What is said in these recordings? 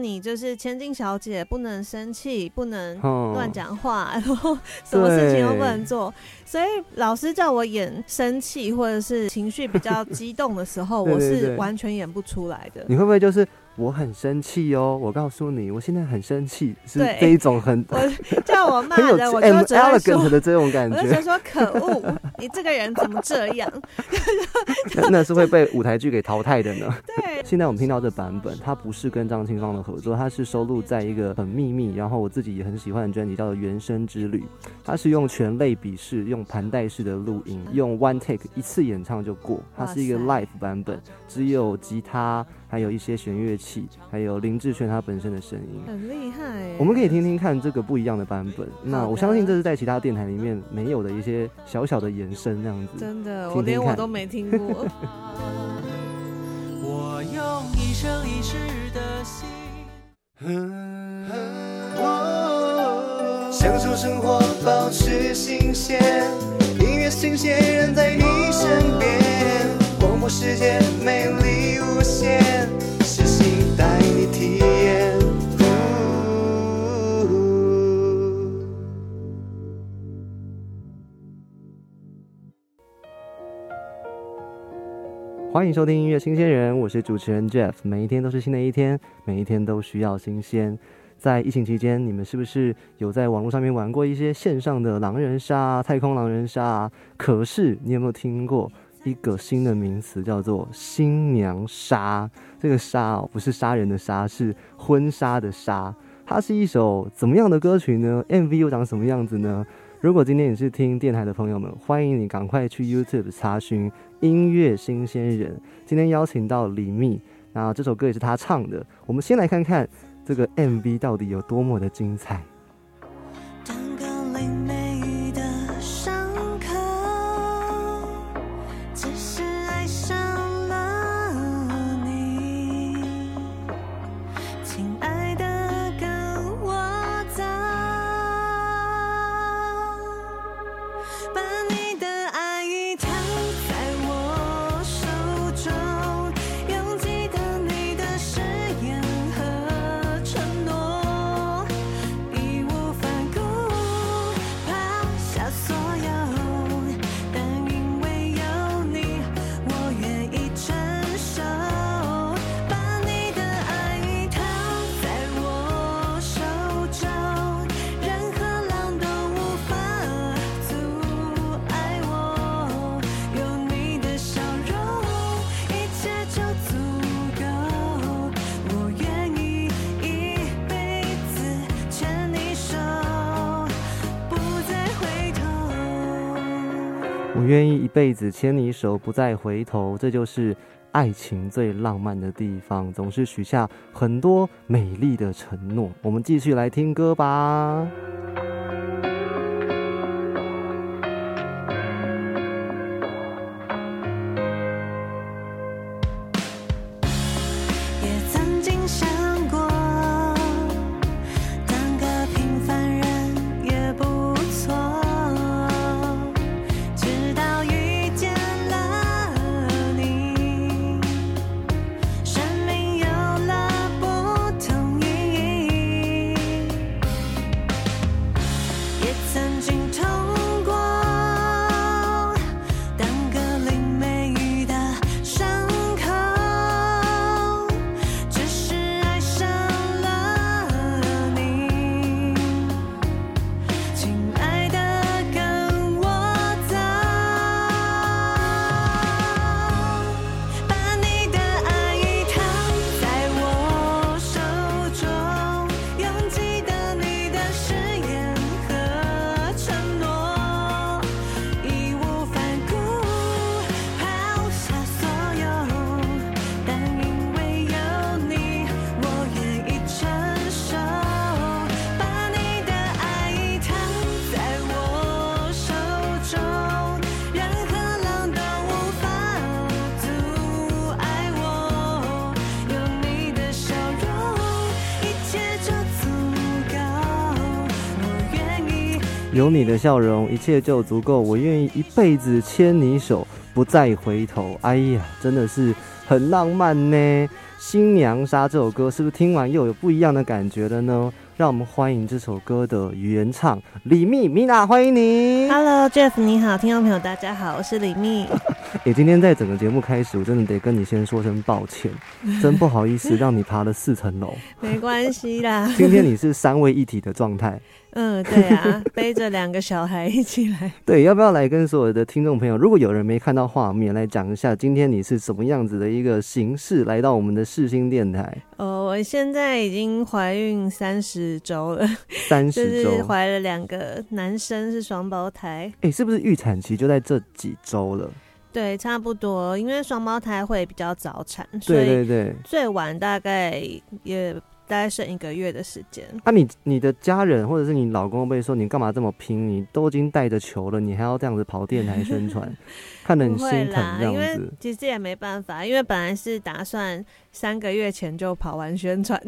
你就是千金小姐，不能生气，不能哦乱讲话，然后什么事情都不能做。所以老师叫我演生气或者是情绪比较激动的时候，对我是完全演不出来的。你会不会就是我很生气哦？我告诉你，我现在很生气，是对这一种很我 叫我骂很有人，我就只会 elegant 说，的这种感觉，我就说可恶，你这个人怎么这样？真的是会被舞台剧给淘汰的呢。对，现在我们听到这版本，它不是跟张清芳的合作，它是收录在一个很秘密，然后我自己也很喜欢的专辑，叫做《原声之旅》。它是用全类比式、用盘带式的录音，用 one take 一次演唱就过。它是一个 live 版本，只有吉他，还有一些弦乐器，还有林志炫他本身的声音。很厉害。我们可以听听看这个不一样的版本。那我相信这是在其他电台里面没有的一些小小的延伸，这样子。真的，我连我都没听过。我用一生一世的心。享受生活，保持新鲜，音乐新鲜人在你身边，世界美丽无限，世新带你体验。欢迎收听音乐新鲜人，我是主持人 Jeff。每一天都是新的一天，每一天都需要新鲜。在疫情期间，你们是不是有在网络上面玩过一些线上的狼人杀、太空狼人杀？可是你有没有听过一个新的名词，叫做新娘纱？这个纱哦，不是杀人的杀，是婚纱的纱。它是一首怎么样的歌曲呢？MV 又长什么样子呢？如果今天你是听电台的朋友们，欢迎你赶快去 YouTube 查询音乐新鲜人。今天邀请到李密，那这首歌也是他唱的。我们先来看看这个 MV 到底有多么的精彩。辈子牵你手，不再回头。这就是爱情最浪漫的地方，总是许下很多美丽的承诺。我们继续来听歌吧。有你的笑容，一切就足够。我愿意一辈子牵你手，不再回头。哎呀，真的是很浪漫呢。新娘纱》这首歌，是不是听完又有不一样的感觉了呢？让我们欢迎这首歌的原唱李密米娜，欢迎你。Hello Jeff，你好，听众朋友大家好，我是李密。诶，今天在整个节目开始，我真的得跟你先说声抱歉，真不好意思让你爬了四层楼。没关系啦，今天你是三位一体的状态，嗯，对啊，背着两个小孩一起来。对，要不要来跟所有的听众朋友，如果有人没看到画面，来讲一下今天你是什么样子的一个形式来到我们的世新电台？哦，我现在已经怀孕三十周了，三就是十周，怀了两个男生，是双胞胎。哎、是不是预产期就在这几周了？对，差不多，因为双胞胎会比较早产，所对以对对。最晚大概也大概剩一个月的时间。啊你，你的家人或者是你老公会说你干嘛这么拼？你都已经带着球了，你还要这样子跑电台宣传，看得很心疼，这因为样子。其实也没办法，因为本来是打算三个月前就跑完宣传，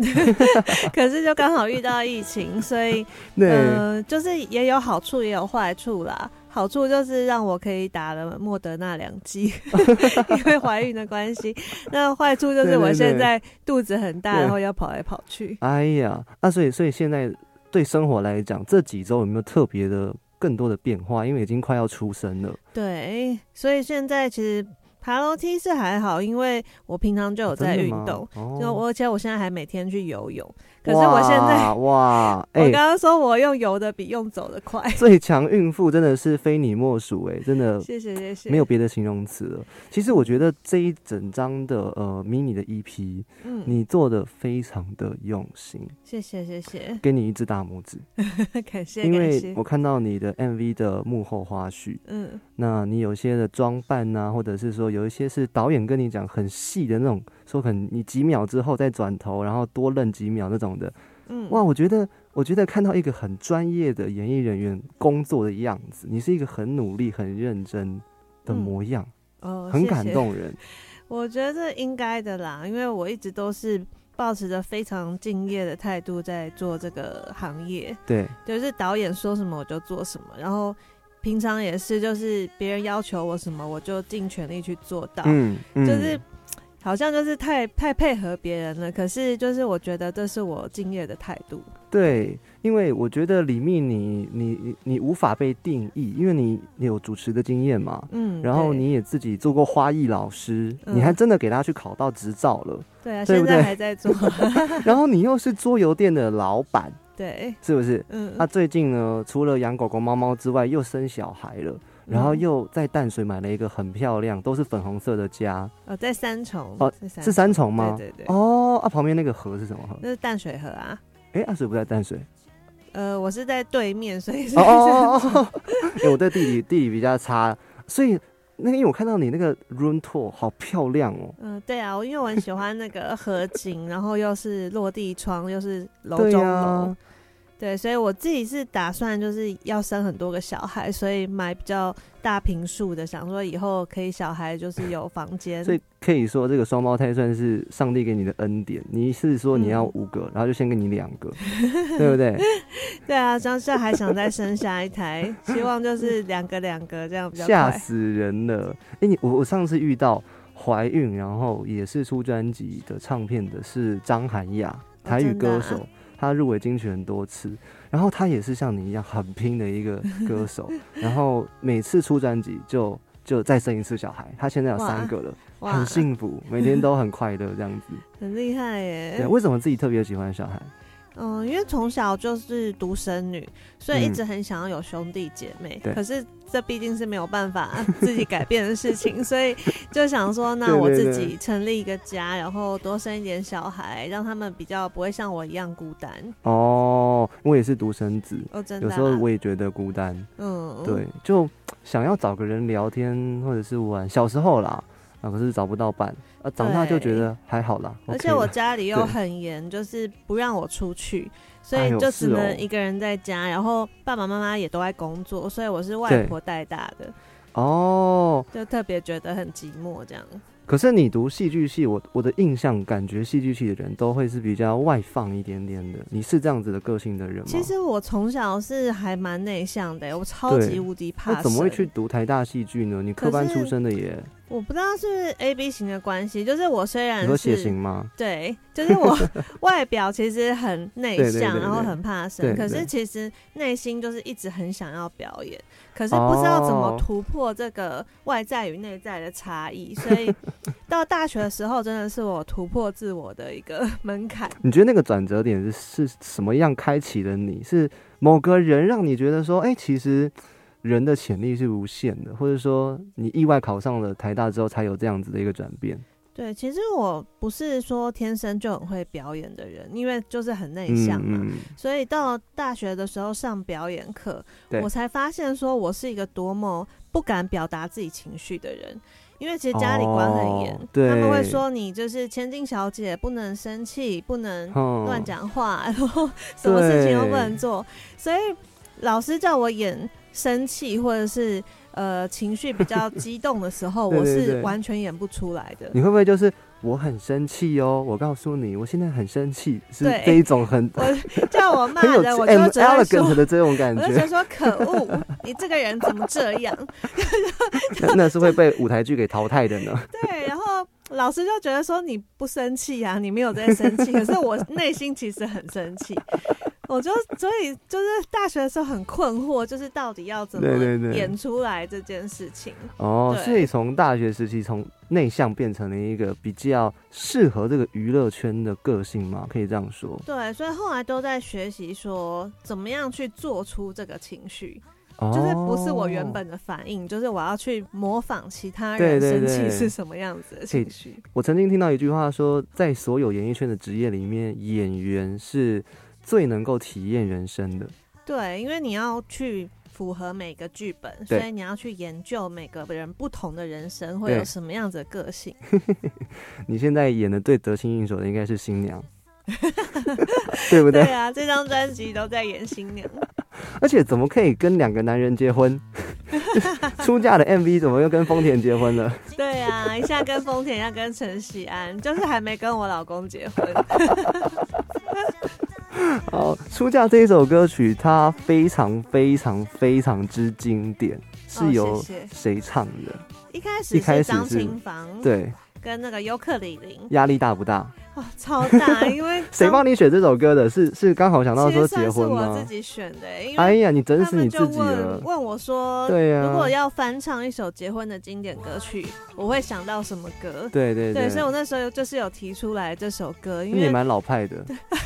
可是就刚好遇到疫情，所以 对，呃，就是也有好处也有坏处啦。好处就是让我可以打了莫德纳两剂，因为怀孕的关系。那坏处就是我现在肚子很大，然后要跑来跑去。哎呀，啊，所以所以现在对生活来讲，这几周有没有特别的更多的变化？因为已经快要出生了，对，所以现在其实爬楼梯是还好，因为我平常就有在运动。哦就我，而且我现在还每天去游泳。可是我现在，哇哇，我哎、刚刚说我用游的比用走的快。最强孕妇真的是非你莫属哎、真的谢谢谢谢。没有别的形容词了。其实我觉得这一整张的呃迷你的 EP，嗯，你做的非常的用心，谢谢谢谢，给你一只大拇指。感谢因为我。看到你的 MV 的幕后花絮，嗯，那你有些的装扮呐、或者是说有一些是导演跟你讲很细的那种，说可能你几秒之后再转头，然后多愣几秒那种的。嗯哇，我觉得我觉得看到一个很专业的演艺人员工作的样子，你是一个很努力、很认真的嗯模样，哦，很。感动人。我觉得这应该的啦，因为我一直都是保持着非常敬业的态度在做这个行业，对，就是导演说什么我就做什么，然后平常也是，就是别人要求我什么，我就尽全力去做到，嗯，嗯就是。好像就是太太配合别人了，可是就是我觉得这是我敬业的态度。对，因为我觉得李密你你你你无法被定义，因为你你有主持的经验嘛，嗯，然后你也自己做过花艺老师，嗯你还真的给他去考到执照了，对啊，对不对现在还在做，然后你又是桌游店的老板，对，是不是？嗯，他最近呢，除了养狗狗、猫猫之外，又生小孩了，然后嗯又在淡水买了一个很漂亮，都是粉红色的家，哦，在三重哦在是三重吗？对对对，哦，啊，旁边那个河是什么河？那是淡水河啊。哎，阿水不在淡水。呃，我是在对面，所以是哦哦哦哦，哎，我对地理地理比较差，所以那个因为我看到你那个 room tour 好漂亮哦。嗯，对啊，我因为我很喜欢那个河景，然后又是落地窗，又是楼中楼，呀，对，所以我自己是打算就是要生很多个小孩，所以买比较大平数的，想说以后可以小孩就是有房间。所以可以说这个双胞胎算是上帝给你的恩典。你是说你要嗯五个，然后就先给你两个，对不对？对啊，张是还想再生下一台，希望就是两个两个这样比较快。吓死人了！哎、你我我上次遇到怀孕，然后也是出专辑的唱片的是张涵雅，台语歌手，她入围金曲很多次，然后他也是像你一样很拼的一个 歌手，然后每次出专辑就就再生一次小孩，他现在有三个了，很，幸福，每天都很快乐这样子。很厉害耶对，耶！为什么自己特别喜欢小孩？嗯，因为从小就是独生女，所以一嗯直很想要有兄弟姐妹。对可是这毕竟是没有办法自己改变的事情，所以就想说，那我自己成立一个家，然后多生一点小孩，让他们比较不会像我一样孤单。哦，我也是独生子，哦，真的、啊。有时候我也觉得孤单。嗯，对，就想要找个人聊天或者是玩。小时候啦，啊，可是找不到伴，啊，长大就觉得还好啦。而且我家里又很严，就是不让我出去，所以就只能一个人在家，然后爸爸妈妈也都在工作，所以我是外婆带大的，哦。就特别觉得很寂寞这样。可是你读戏剧系，我我的印象感觉戏剧系的人都会是比较外放一点点的。你是这样子的个性的人吗？其实我从小是还蛮内向的，我超级无敌怕那怎么会去读台大戏剧呢？你科班出身的也我不知道是不是 A B 型的关系，就是我虽然是血是型吗？对，就是我 外表其实很内向，然后很怕生，可是其实内心就是一直很想要表演，可是不知道怎么哦突破这个外在与内在的差异，所以到大学的时候，真的是我突破自我的一个门槛。你觉得那个转折点是是什么样开启的你？是某个人让你觉得说，哎、其实人的潜力是无限的，或者说你意外考上了台大之后才有这样子的一个转变？对，其实我不是说天生就很会表演的人，因为就是很内向嘛。嗯，所以到大学的时候上表演课，我才发现说我是一个多么不敢表达自己情绪的人。因为其实家里管很严，哦对他们会说你就是千金小姐，不能生气，不能嗯乱讲话，然后什么事情都不能做。所以老师叫我演生气或者是呃情绪比较激动的时候，对我对是完全演不出来的。你会不会就是我很生气哦？我告诉你，我现在很生气，是这一种很 我叫我骂 很有人，我就只会 elegant 说。的这种感觉我就觉得，说可恶，你这个人怎么这样？真的是会被舞台剧给淘汰的呢。对，然后老师就觉得说你不生气啊，你没有在生气，可是我内心其实很生气。我就所以就是大学的时候很困惑，就是到底要怎么演出来这件事情。哦，所以从大学时期从内向变成了一个比较适合这个娱乐圈的个性嘛？可以这样说。对，所以后来都在学习说怎么样去做出这个情绪，哦就是不是我原本的反应，就是我要去模仿其他人生气是什么样子的情绪。我曾经听到一句话说，在所有演艺圈的职业里面，演员是最能够体验人生的。对，因为你要去符合每个剧本，所以你要去研究每个人不同的人生会有什么样子的个性。你现在演的最得心应手的应该是新娘，对不对？对啊，这张专辑都在演新娘。而且怎么可以跟两个男人结婚？出嫁的 MV 怎么又跟丰田结婚了？对啊，一下跟丰田，一下跟陈喜安，就是还没跟我老公结婚。好，出嫁这一首歌曲，它非常非常非常之经典，是由哦谢谢谁唱的？一开始一开始是张清芳，，对，跟那个尤克里里，压力大不大？哇，超大，因为谁帮你你选这首歌的？是是刚好想到说结婚是我吗自？己选的，哎呀，你真是他就你自己问了。问我说，对呀如果要翻唱一首结婚的经典歌曲，我会想到什么歌？对对对，所以我那时候就是有提出来这首歌，因为蛮老派的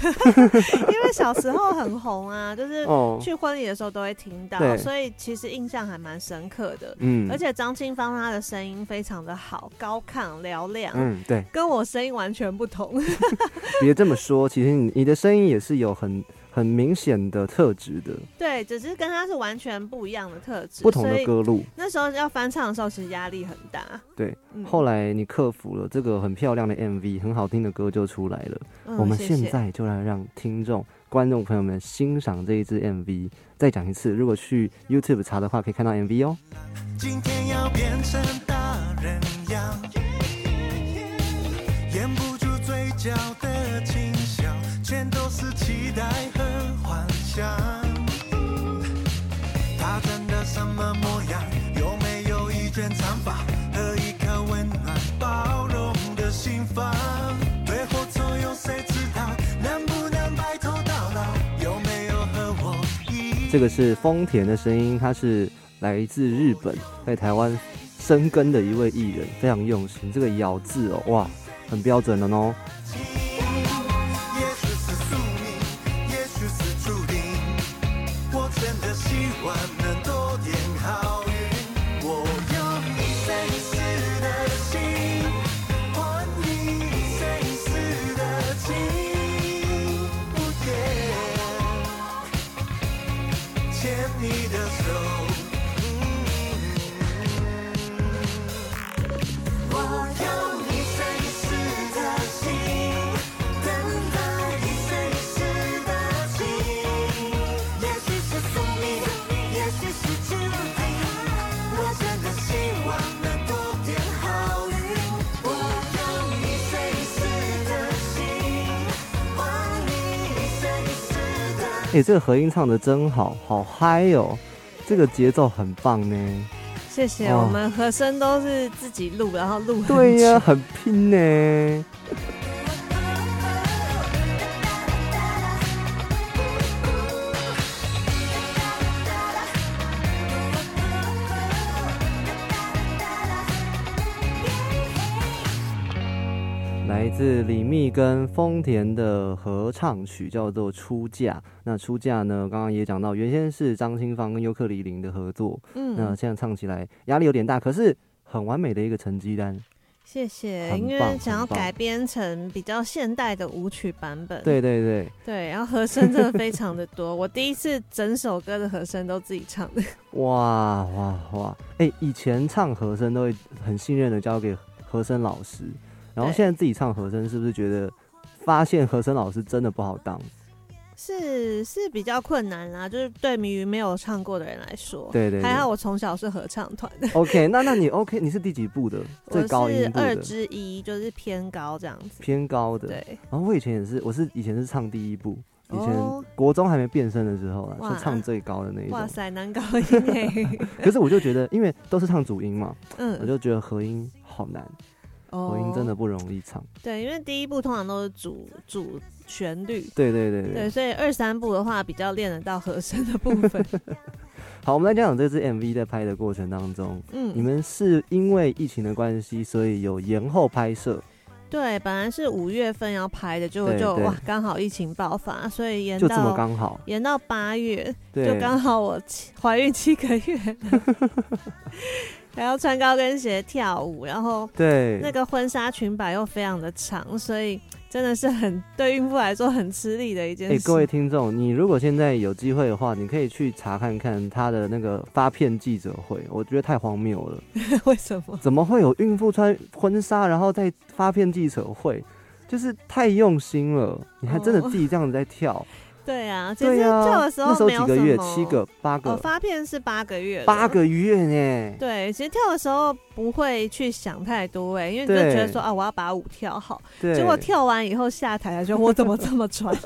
因为小时候很红啊，就是哦。去婚礼的时候都会听到，对所以其实印象还蛮深刻的。嗯而且张清芳她的声音非常的好，高亢嘹亮，嗯，对，跟我声音完全不同。别这么说，其实你你的声音也是有很很明显的特质的，对，只是跟他是完全不一样的特质，不同的歌路。那时候要翻唱的时候，其实压力很大。对，嗯后来你克服了这个很漂亮的 MV，很好听的歌就出来了。嗯我们现在就来让听众、观众朋友们欣赏这一支 MV。再讲一次，如果去 YouTube 查的话，可以看到 MV 哦。今天要变成大人样，角的轻笑，全都是期待和幻想。他真的什么模样？有没有一卷长发和一颗温暖包容的心房？对或错有谁知道？能不能白头到老？有没有和我一这个是丰田的声音，他是来自日本，在台湾生根的一位艺人，非常用心。这个咬字哦，哇，很标准的哦。这个合音唱的真好，好嗨哦！这个节奏很棒呢。谢谢我们和声都是自己录，然后录很对呀、久很拼呢。自李密跟丰田的合唱曲，叫做《出嫁》。那《出嫁》呢，刚刚也讲到，原先是张清芳跟尤克里林的合作，嗯那嗯，现在唱起来压力有点大，可是很完美的一个成绩单。谢谢。因为想要改编成比较现代的舞曲版本，对对对，对，然后和声真的非常的多。我第一次整首歌的和声都自己唱的，哇 哇哇！哎、以前唱和声都会很信任的交给和声老师，然后对现在自己唱和声，是不是觉得发现和声老师真的不好当？是是比较困难啦，就是对于没有唱过的人来说。对对对还好我从小是合唱团的，OK，那那你 OK？你是第几部的？最高我是二音部的，之一，就是偏高这样子。偏高的。对，然后我以前也是，我是以前是唱第一部，以前哦国中还没变声的时候啊，哇是唱最高的那一种。哇塞，男高音诶，可是我就觉得，因为都是唱主音嘛，嗯我嗯，就觉得和音好难，和音真的哦不容易唱。对，因为第一部通常都是主主旋律，对对对对，所以二三部的话比较练得到和声的部分。好，我们来讲讲这支 MV 在拍的过程当中，嗯，你们是因为疫情的关系，所以有延后拍摄，对，本来是五月份要拍的，结果对对。就哇，刚好疫情爆发，所以延就这么到刚好。延到八月，对，就刚好我七怀孕七个月了，还要穿高跟鞋跳舞，然后对那个婚纱裙摆又非常的长，所以真的是很对孕妇来说很吃力的一件哎、事。各位听众，你如果现在有机会的话，你可以去查看看他的那个发片记者会，我觉得太荒谬了，为什么？怎么会有孕妇穿婚纱，然后再发片记者会？就是太用心了，你还真的哦自己这样子在跳，对啊，其实跳的时那时候候没有几个月，什么七个、八个、哦，发片是八个月，八。个月呢？对，其实跳的时候不会去想太多哎，因为你就觉得说啊，我要把舞跳好。对，结果跳完以后下台，就我怎么这么喘？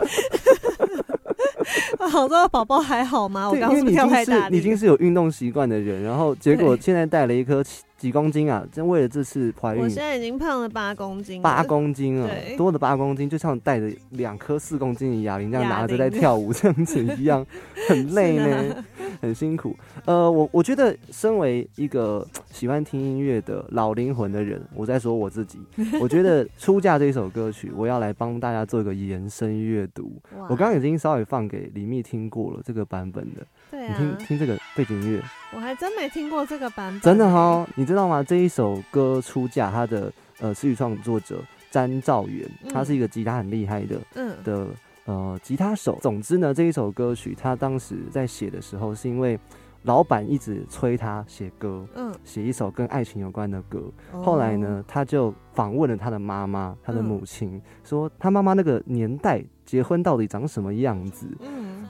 我好多宝宝还好吗？我对，刚刚跳太大是你已经？是有运动习惯的人，然后结果对现在带了一颗几几公斤啊，真为了这次怀孕我现在已经胖了八公斤，八公斤啊，多的八公斤，就像带着两颗四公斤的哑铃这样拿着在跳舞这样子一样，很累呢，很辛苦。呃，我我觉得身为一个喜欢听音乐的老灵魂的人，我在说我自己，我觉得《出嫁》这一首歌曲，我要来帮大家做一个延伸阅读。我刚刚已经稍微放给李密听过了这个版本的，对你听啊，听这个背景音乐。我还真没听过这个版本，真的哈、你知道吗？这一首歌出价，它的呃词语创作者詹兆元，他嗯是一个吉他很厉害的嗯，的呃吉他手。总之呢，这一首歌曲他当时在写的时候，是因为老板一直催他写歌，嗯，写一首跟爱情有关的歌。后来呢，他就访问了他的妈妈，他的嗯母亲，说他妈妈那个年代结婚到底长什么样子。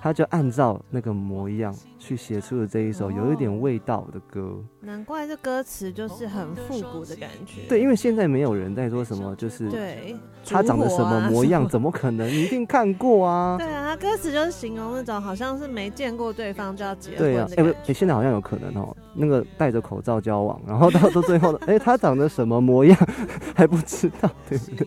他就按照那个模样去写出了这一首有一点味道的歌。难怪这歌词就是很复古的感觉。对，因为现在没有人在说什么，就是对，他长得什么模样，啊怎么可能？你一定看过啊。对啊，他歌词就是形容那种好像是没见过对方就要结婚对啊，现在好像有可能哦，那个戴着口罩交往，然后到到最后呢，哎、他长得什么模样 还不知道，对不对？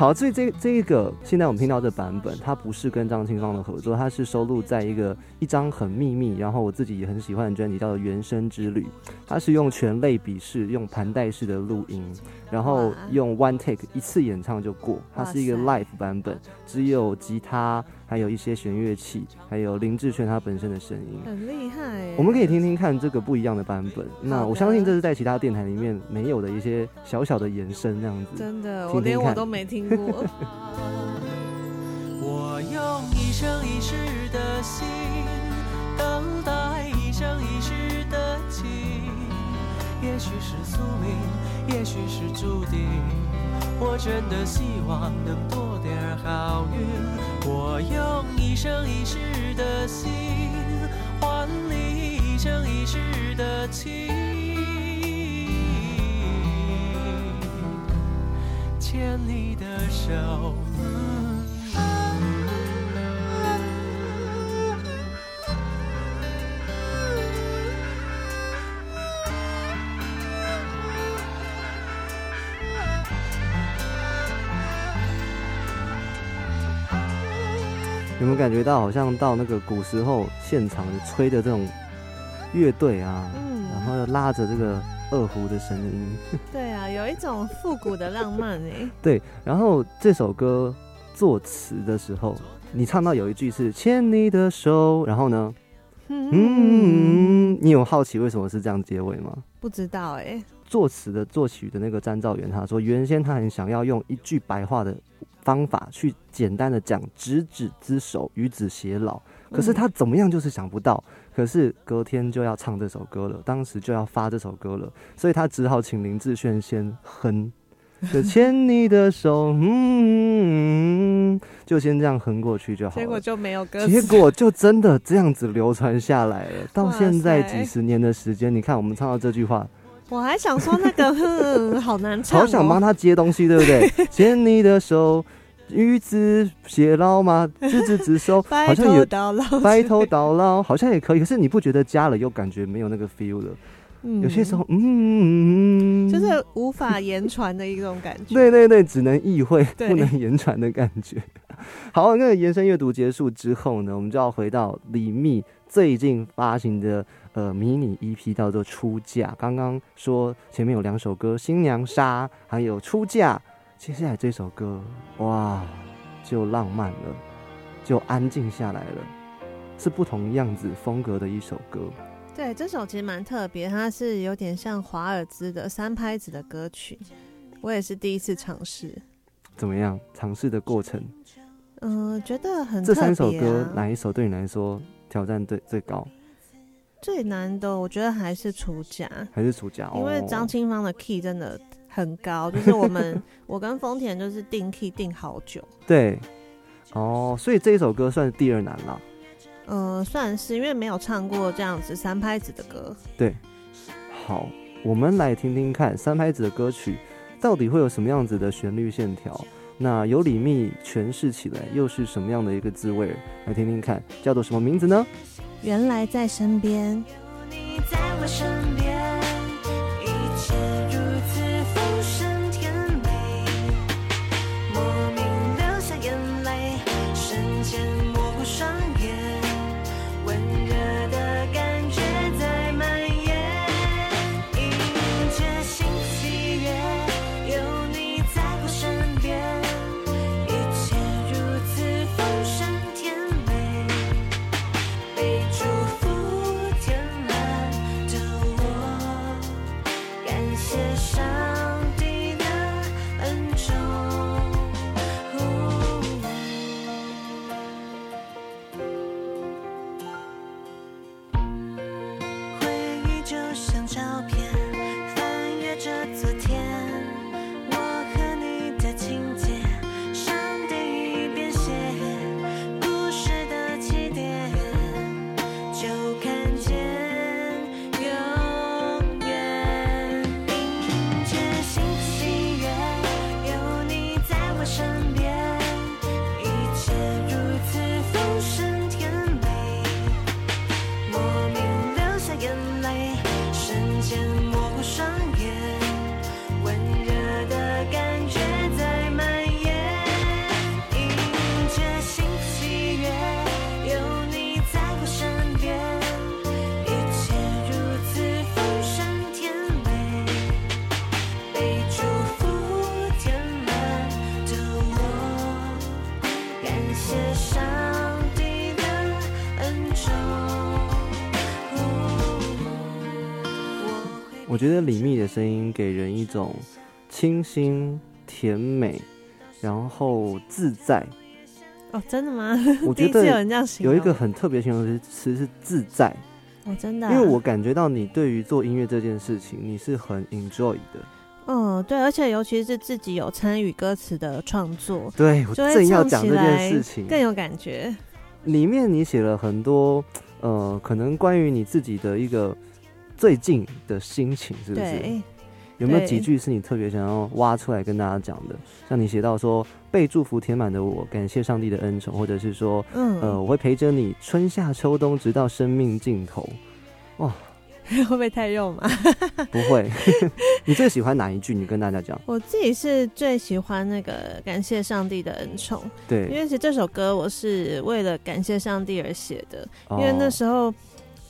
好，所以这这一个现在我们听到的版本，它不是跟张清芳的合作，它是收录在一个一张很秘密，然后我自己也很喜欢的专辑，叫做《原声之旅》。它是用全类比式，用盘带式的录音，然后用 one take 一次演唱就过。它是一个 live 版本，只有吉他，还有一些弦乐器，还有林志炫他本身的声音。很厉害。我们可以听听看这个不一样的版本。那我相信这是在其他电台里面没有的一些小小的延伸，这样子。真的，听听我连我都没听过。我用一生一世的心等待一生一世的情，也许是宿命，也许是注定。我真的希望能多点好运。我用一生一世的心换你一生一世的情，牵你的手。有没有感觉到好像到那个古时候现场吹的这种乐队啊，然嗯，后又拉着这个二胡的声音，对啊，有一种复古的浪漫哎。对，然后这首歌作词的时候，你唱到有一句是牵你的手，然后呢，嗯，嗯，你有好奇为什么是这样结尾吗？不知道哎。作词的作曲的那个詹兆元他说，原先他很想要用一句白话的方法去简单的讲执子之手，与子偕老。可是他怎么样就是想不到，可是隔天就要唱这首歌了，当时就要发这首歌了，所以他只好请林志炫先哼，就牵你的手，嗯，就先这样哼过去就好了。结果就没有歌词。结果就真的这样子流传下来了，到现在几十年的时间，你看我们唱到这句话，我还想说那个哼，好难唱、哦。好想帮他接东西，对不对？牵你的手，与子偕老嘛，执子之手，白头好像也到老。白头到老，好像也可以。可是你不觉得加了又感觉没有那个 feel 了？嗯有些时候，嗯，就是无法言传的一种感觉。对对对，只能意会，不能言传的感觉。好，那个延伸阅读结束之后呢，我们就要回到李密最近发行的呃迷你 EP，叫做《出嫁》。刚刚说前面有两首歌，《新娘纱》还有《出嫁》，接下来这首歌哇，就浪漫了，就安静下来了，是不同样子风格的一首歌。对，这首其实蛮特别，它是有点像华尔兹的三拍子的歌曲，我也是第一次尝试。怎么样？尝试的过程，嗯、觉得很这。三首歌哪一首对你来说挑战最最高？最难的，我觉得还是出家，还是出家？因为哦张清芳的 key 真的很高，就是我们我跟丰田就是定 key 定好久。对，哦，所以这一首歌算是第二难了。呃，算是因为没有唱过这样子三拍子的歌。对好，我们来听听看三拍子的歌曲到底会有什么样子的旋律线条。那由李密诠释起来又是什么样的一个滋味？来听听看，叫做什么名字呢？原来在身边，有你在我身边，觉得李密的声音给人一种清新、甜美，然后自在。哦，真的吗？我第觉得 人这样形容。有一个很特别形容词词是自在，哦，真的啊、因为我感觉到你对于做音乐这件事情，你是很 enjoy 的。嗯，对，而且尤其是自己有参与歌词的创作，对我正要唱讲这件事情，更有感觉。里面你写了很多，呃，可能关于你自己的一个最近的心情，是不是？有没有几句是你特别想要挖出来跟大家讲的？像你写到说被祝福填满的我，感谢上帝的恩宠，或者是说，嗯，呃，我会陪着你春夏秋冬，直到生命尽头。哇，会不会太肉麻？不会。你最喜欢哪一句？你跟大家讲。我自己是最喜欢那个感谢上帝的恩宠，对因，为其实这首歌我是为了感谢上帝而写的，因因为那时候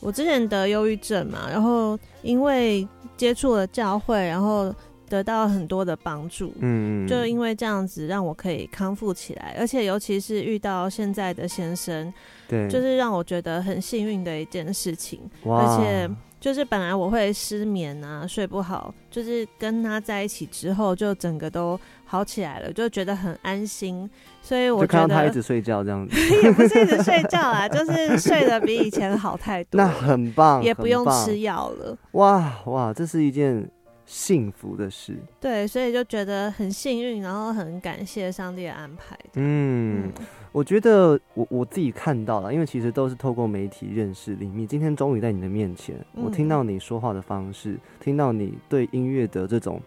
我之前得忧郁症嘛，然后因为接触了教会，然后得到很多的帮助。嗯，就因为这样子，让我可以康复起来，而且尤其是遇到现在的先生，对，就是让我觉得很幸运的一件事情。而且就是本来我会失眠啊，睡不好，就是跟他在一起之后，就整个都好起来了，就觉得很安心。所以我就看觉得到他一直睡觉这样子，也不是一直睡觉啦，就是睡得比以前好太多 那，很棒，也不用吃药了。哇哇，这是一件幸福的事。对，所以就觉得很幸运，然后很感谢上帝的安排。嗯嗯，我觉得我我自己看到了，因为其实都是透过媒体认识李密。今天终于在你的面前，嗯我听到你说话的方式，听到你对音乐的这种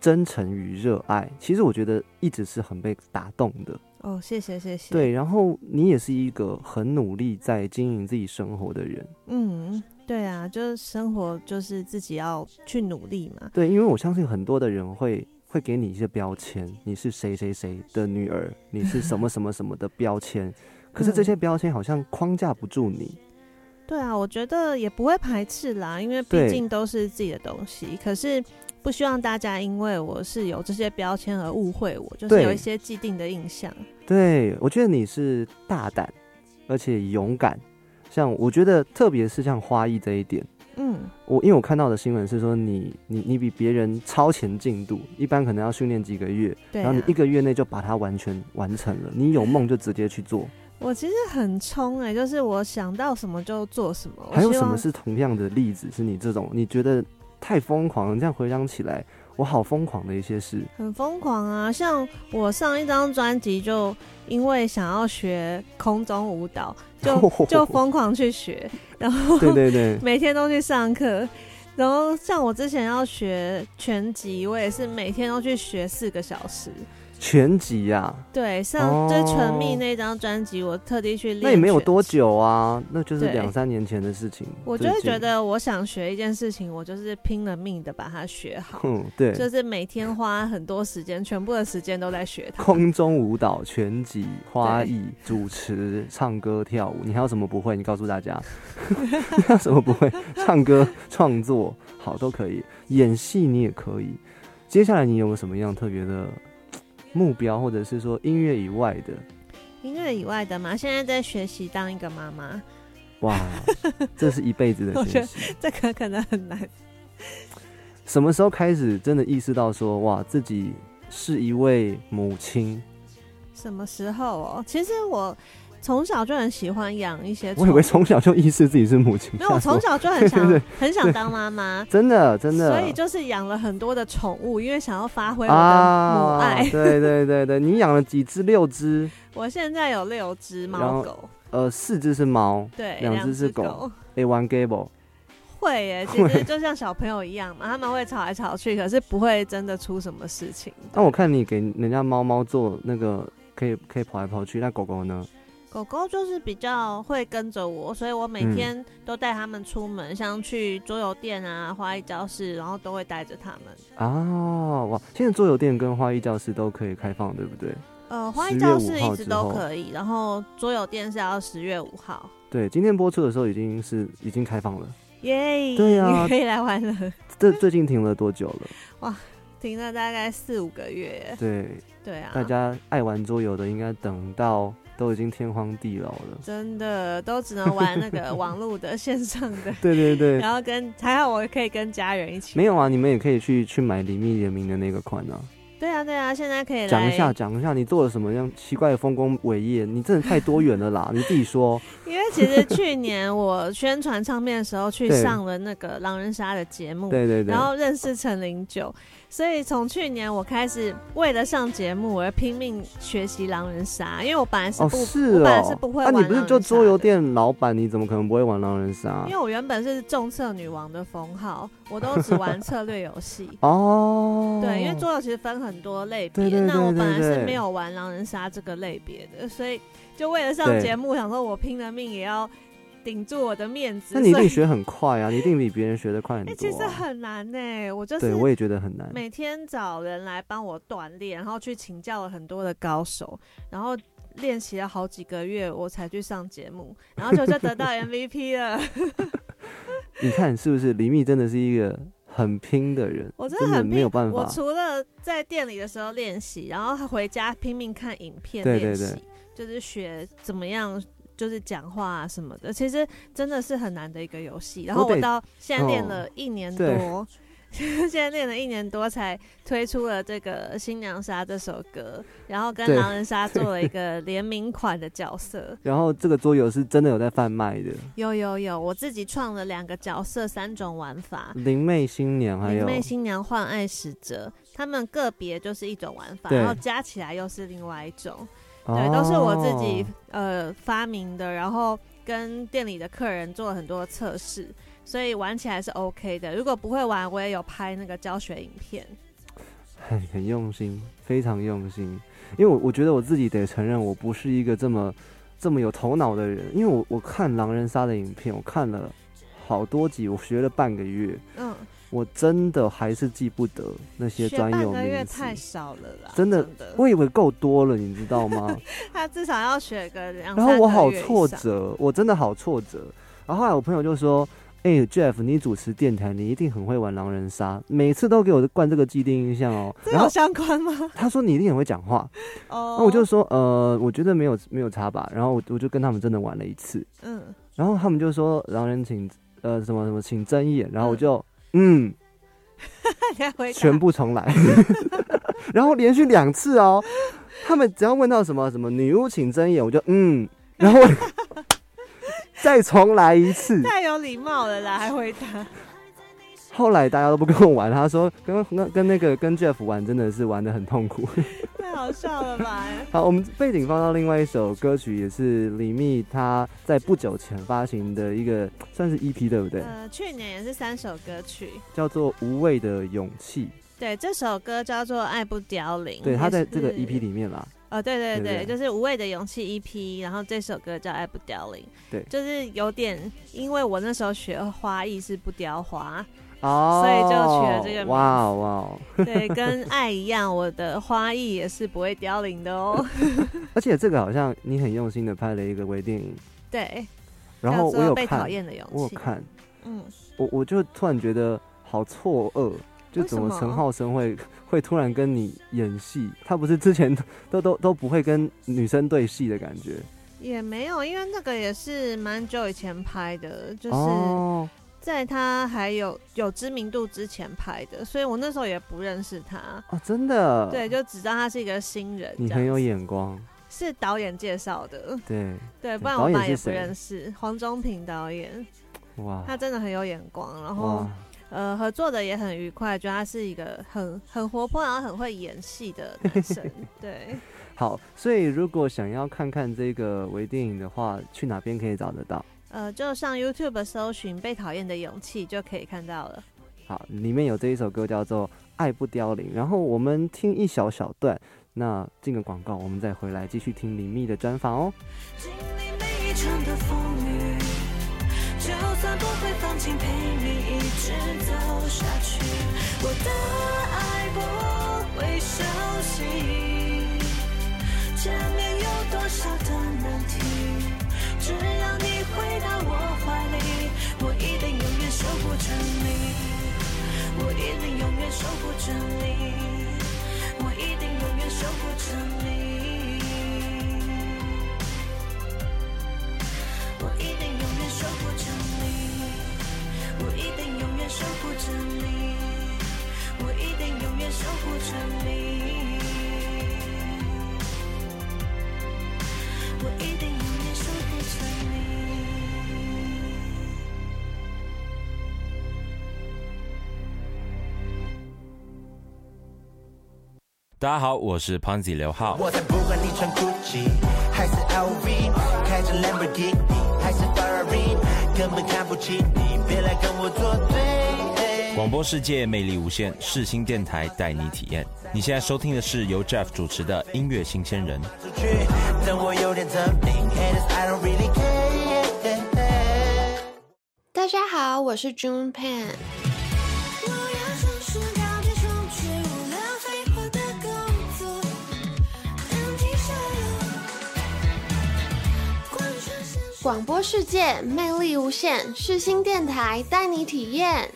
真诚与热爱，其实我觉得一直是很被打动的。哦，谢谢谢谢。，对，然后你也是一个很努力在经营自己生活的人。嗯，对啊，就是生活就是自己要去努力嘛。对，因为我相信很多的人会会给你一些标签，你是谁谁谁的女儿，你是什么什么什么的标签。可是这嗯些标签好像框架不住你。对啊，我觉得也不会排斥啦，因为毕竟都是自己的东西。可是不希望大家因为我是有这些标签而误会我，就是有一些既定的印象。对，我觉得你是大胆，而且勇敢。像我觉得，特别是像花艺这一点，嗯，我因为我看到的新闻是说你你你比别人超前进度，一般可能要训练几个月，啊然后你一。个月内就把它完全完成了。你有梦就直接去做。我其实很冲哎、就是我想到什么就做什么。我还有什么是同样的例子是你这种你觉得太疯狂了？这样回想起来，我好疯狂的一些事。很疯狂啊！像我上一张专辑，就因为想要学空中舞蹈，就 就疯狂去学，然后对对对，每天都去上课。然后像我之前要学拳击，我也是每天都去学四个小时。全集呀、对，像最纯蜜那张专辑，我特地去练。那也没有多。久啊，那就是两三年前的事情。我就会觉，得，我想学一件事情，我就是拼了命的把它学好，嗯，对，就是每天花很多时间，全部的时间都在学它。空中舞蹈、全集、花艺、主持、唱歌、跳舞，你还有什么不会？你告诉大家，你还有什么不会？唱歌、创作，好都可以。演戏你也可以。接下来你有没有什么样特别的目标，或者是说音乐以外的？音乐以外的吗，现在在学习当一个妈妈，哇，这是一辈子的学习。这个可能很难。什么时候开始真的意识到说，哇，自己是一位母亲？什么时候哦？其实我从小就很喜欢养一些，我以为从小就意识自己是母亲。没有，我从小就很想 对很想当妈妈，真的真的，所以就是养了很多的宠物，因为想要发挥我的母爱。对对对对，你养了几只？六只，我现在有六只猫狗，呃，四只是猫，对，两只是狗。狗 A one Gable。会耶，其实就像小朋友一样嘛，他们会吵来吵去，可是不会真的出什么事情。那我看你给人家猫猫做那个可以可以跑来跑去，那狗狗呢？狗狗就是比较会跟着我，所以我每嗯天都带它们出门，像去桌游店啊、花艺教室，然后都会带着它们。啊，哇！现在桌游店跟花艺教室都可以开放，对不对？呃，花艺教室一直都可以，然后桌游店是要十月五号。对，今天播出的时候已经是已经开放了。耶、对啊你可以来玩了。这最近停了多久了？哇停了大概四五个月。对，对啊，大家爱玩桌游的应该等到都已经天荒地老了。真的都只能玩那个网络的线上的，对对对，然后跟还好我可以跟家人一起。没有啊，你们也可以去去买李密联名的那个款啊。对啊对啊，现在可以来讲一下，讲一下你做了什么样奇怪的丰功伟业？你真的太多元了啦！你自己说。因为其实去年我宣传唱片的时候去上了那个狼人杀的节目，对对对然，后认识陈零九，所以从去年我开始为了上节目，我要拼命学习狼人杀，因为我本来是哦不，是我本来哦是不，会啊，玩你不是就？桌游店老板，你怎么可能不会玩狼人杀因为？我原本是重策女王的封号，我都只玩策略游戏。哦，对，因为桌游其实分很多类别，对对对那我本来是没有玩狼人杀这个类别的，所以就为了上节目，想说我拼了命也要顶住我的面子。那你一定学很快啊，你一定比别人学的快很哎、多、啊。其实很难呢、我就是对我也觉得很难。每天找人来帮我锻炼，然后去请教了很多的高手，然后练习了好几个月，我才去上节目，然后就就得到 MVP 了。你看是不是？李密真的是一个很拼的人，我真真的很拼没有办法。我除了在店里的时候练习，然后回家拼命看影片练习，对就是学怎么样。就是讲话啊什么的，其实真的是很难的一个游戏。然后我到现在练哦了一年多，现在练了一年多才推出了这个《新娘杀》这首歌，然后跟狼人杀做了一个联名款的角色。然后这个桌游是真的有在贩卖的，有有有，我自己创了两个角色，三种玩法。灵妹新娘还有灵妹新娘换爱使者，他们个别就是一种玩法，然后加起来又是另外一种。对，都是我自己呃发明的，然后跟店里的客人做了很多测试，所以玩起来是 OK 的。如果不会玩，我也有拍那个教学影片。很很用心，非常用心。因为我我觉得我自己得承认，我不是一个这么这么有头脑的人。因为我我看狼人杀的影片，我看了好多集，我学了半个月，嗯，我真的还是记不得那些专有半个月名词。太少了啦，真的真的，我以为够多了，你知道吗？他至少要学个两。然后我好挫折，我真的好挫折。然后后来我朋友就说：“哎、j e f f 你主持电台，你一定很会玩狼人杀，每次都给我灌这个既定印象哦。”这有然后相关吗？他说你一定很会讲话，哦，那我就说呃，我觉得没有没有差吧。然后我我就跟他们真的玩了一次，嗯，然后他们就说狼人请呃什么什么请睁眼，然后我就嗯 回全部重来，然后连续两次哦。他们只要问到什么什么女巫请睁眼，我就嗯，然后我 再重来一次。太有礼貌了啦，还回答。后来大家都不跟我玩，他说跟跟跟那个跟 Jeff 玩真的是玩的很痛苦。太好笑了吧？好，我们背景放到另外一首歌曲，也是李密他在不久前发行的一个算是 EP 对不对？呃，去年也是三首歌曲。叫做《无畏的勇气对，这首歌叫做《爱不凋零》。》，对，他在也这个 EP 里面啦。哦，对对对，对对就是《无畏的勇气》EP，然后这首歌叫《爱不凋零》。对就是有点，因为我那时候学花艺是不雕花，哦，所以就取了这个名字哇哦哇哦！对，跟爱一样，我的花艺也是不会凋零的哦。而且这个好像你很用心的拍了一个微电影，对，然后我有看讨，厌的勇气。我有看，嗯，我我就突然觉得好错愕，就怎么陈浩生会会突然跟你演戏？他不是之前 都都都不会跟女生对戏的感觉，也没有，因为那个也是蛮久以前拍的，就是哦，在他还有有知名度之前拍的，所以我那时候也不认识他。哦，真的，对，就只知道他是一个新人。你很有眼光，是导演介绍的，对，对，不然我本来也不认识黄忠平导演，哇。他真的很有眼光，然后哇，呃合作的也很愉快，觉得他是一个很很活泼，然后很会演戏的男生，对。好，所以如果想要看看这个微电影的话，去哪边可以找得到？呃，就上 YouTube 搜寻《被讨厌的勇气》就可以看到了。好，里面有这一首歌叫做《爱不凋零》，然后我们听一小小段，那进个广告，我们再回来继续听林密的专访哦。经历每一场的风雨，就算不会放弃，陪你一直走下去。我的爱不会休息，前面有多少的难题，只要你回到我怀里，我一定永远守护着你，我一定永远守护着你，我一定永远守护着你。一定永远守护着你，我一定永远守护着你，我一定永远守护着你，我一定永远守护着你。大家好，我是 Ponzi 刘浩。我才不管你穿 Gucci 还是 LV，开着 Lamborghini 还是 Ferrari，根本看不起你，别来跟我作对。广播世界魅力无限，世新电台带你体验。你现在收听的是由 Jeff 主持的音乐新鲜人。大家好，我是 June Pan。广播世界魅力无限，世新电台带你体验。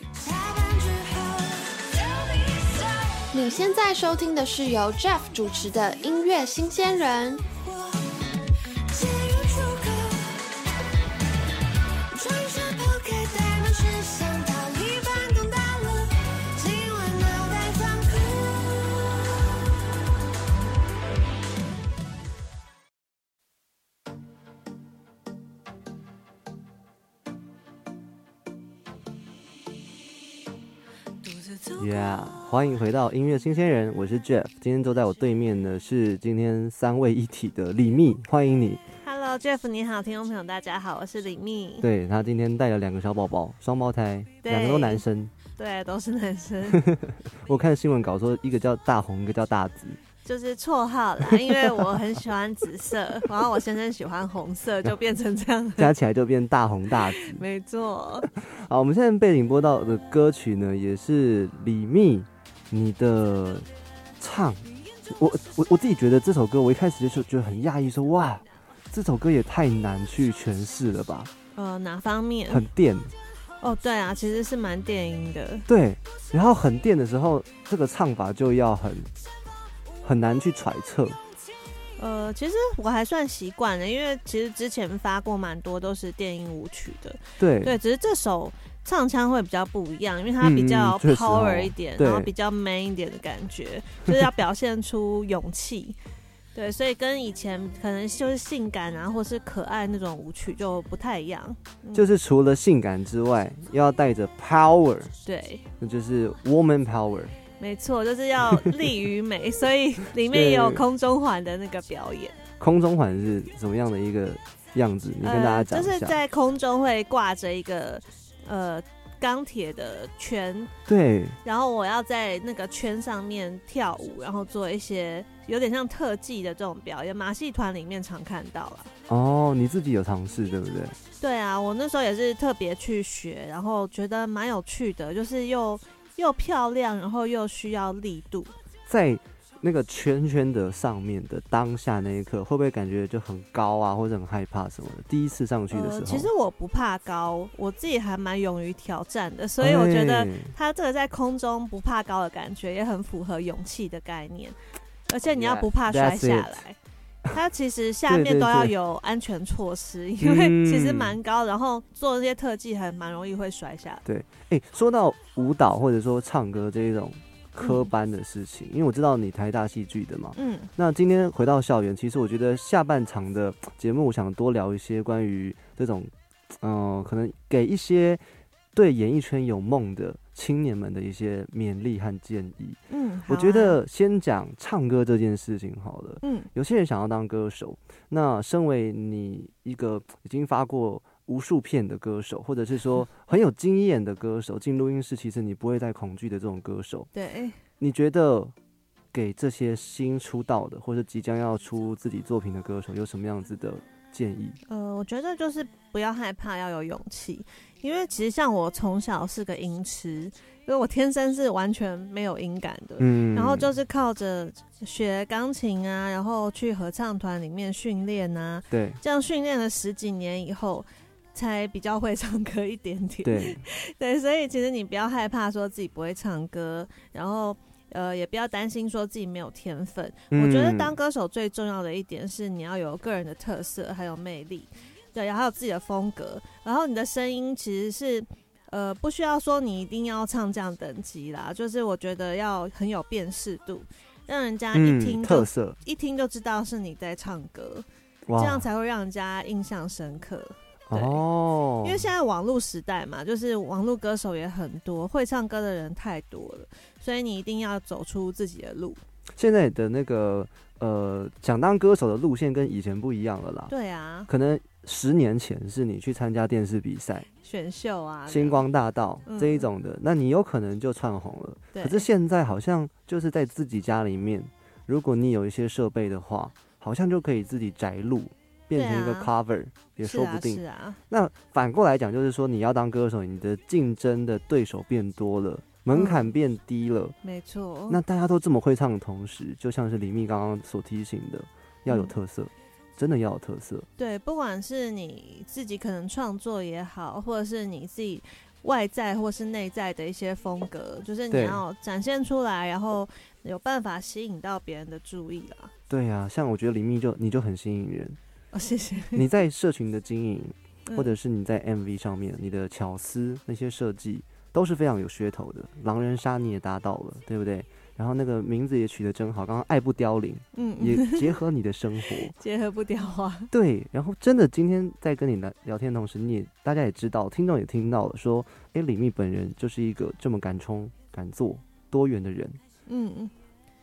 你现在收听的是由 Jeff 主持的音乐新鲜人。我欢迎回到音乐新鲜人，我是 Jeff。今天坐在我对面的是今天三位一体的李密，欢迎你。Hello Jeff，你好，听众朋友大家好，我是李密。对他今天带了两个小宝宝，双胞胎，对两个都男生。对，都是男生，我看新闻稿说，一个叫大红，一个叫大紫。就是绰号啦，因为我很喜欢紫色，然后我先生喜欢红色，就变成这样。加起来就变大红大紫。没错，好，我们现在背景播到的歌曲呢，也是李密你的唱。我我我自己觉得这首歌，我一开始就觉得很讶异，说哇，这首歌也太难去诠释了吧，呃，哪方面？很电。哦，对啊，其实是蛮电音的。对，然后很电的时候，这个唱法就要很很难去揣测。呃，其实我还算习惯了，因为其实之前发过蛮多都是电音舞曲的。对对，只是这首唱腔会比较不一样，因为它比较 power 一点，对然后比较 man 一点的感觉，就是要表现出勇气。对，所以跟以前可能就是性感啊，或是可爱那种舞曲就不太一样。嗯就是除了性感之外，又要带着 power，对，那就是 woman power。没错，就是要力于美，所以里面也有空中环的那个表演。空中环是怎么样的一个样子？你跟大家讲呃，就一下。是在空中会挂着一个呃钢铁的圈，对，然后我要在那个圈上面跳舞，然后做一些有点像特技的这种表演，马戏团里面常看到了。哦，你自己有尝试对不对？对啊，我那时候也是特别去学，然后觉得蛮有趣的，就是又又漂亮，然后又需要力度。在那个圈圈的上面的当下那一刻，会不会感觉就很高啊，或者很害怕什么的？第一次上去的时候，呃，其实我不怕高，我自己还蛮勇于挑战的，所以我觉得哎它这个在空中不怕高的感觉也很符合勇气的概念，而且你要不怕摔下来。它其实下面都要有安全措施，因为其实嗯蛮高，然后做这些特技还蛮容易会摔下来。对，哎、说到舞蹈或者说唱歌这一种科班的事情，因为我知道你台大戏剧的嘛，嗯，那今天回到校园，其实我觉得下半场的节目，我想多聊一些关于这种，嗯、可能给一些对演艺圈有梦的青年们的一些勉励和建议。嗯，我觉得先讲唱歌这件事情好了。嗯。有些人想要当歌手，那身为你一个已经发过无数片的歌手，或者是说很有经验的歌手，进录音室其实你不会再恐惧的这种歌手，对，你觉得给这些新出道的或者即将要出自己作品的歌手有什么样子的建议？呃，我觉得就是不要害怕，要有勇气，因为其实像我从小是个音痴，因为我天生是完全没有音感的，嗯。然后就是靠着学钢琴啊，然后去合唱团里面训练啊，对。这样训练了十几年以后，才比较会唱歌一点点。对，对，所以其实你不要害怕说自己不会唱歌，然后呃也不要担心说自己没有天分。我觉得嗯当歌手最重要的一点是你要有个人的特色，还有魅力，对，然后有自己的风格，然后你的声音其实是。呃，不需要说你一定要唱这样等级啦，就是我觉得要很有辨识度，让人家一听嗯、特色一听就知道是你在唱歌，这样才会让人家印象深刻。对。哦，因为现在网络时代嘛，就是网络歌手也很多，会唱歌的人太多了，所以你一定要走出自己的路。现在的那个呃，想当歌手的路线跟以前不一样了啦。对啊，可能十年前是你去参加电视比赛，选秀啊，星光大道嗯。这一种的，那你有可能就窜红了。对。可是现在好像就是在自己家里面，如果你有一些设备的话，好像就可以自己宅录，变成一个 cover、也说不定。是啊，那反过来讲，就是说你要当歌手，你的竞争的对手变多了，门槛嗯变低了。没错。那大家都这么会唱的同时，就像是李密刚刚所提醒的，要有嗯特色，真的要有特色。对，不管是你自己可能创作也好，或者是你自己外在或是内在的一些风格，就是你要展现出来，然后有办法吸引到别人的注意啦。对呀、像我觉得李密就你就很吸引人，哦，谢谢。你在社群的经营，或者嗯是你在 MV 上面，你的巧思那些设计都是非常有噱头的。狼人杀你也达到了，对不对？然后那个名字也取得真好，刚刚爱不凋零，嗯，也结合你的生活。结合不掉啊。对，然后真的今天在跟你聊聊天的同时，你也大家也知道，听众也听到了，说，哎，李密本人就是一个这么敢冲、敢做、多元的人，嗯嗯，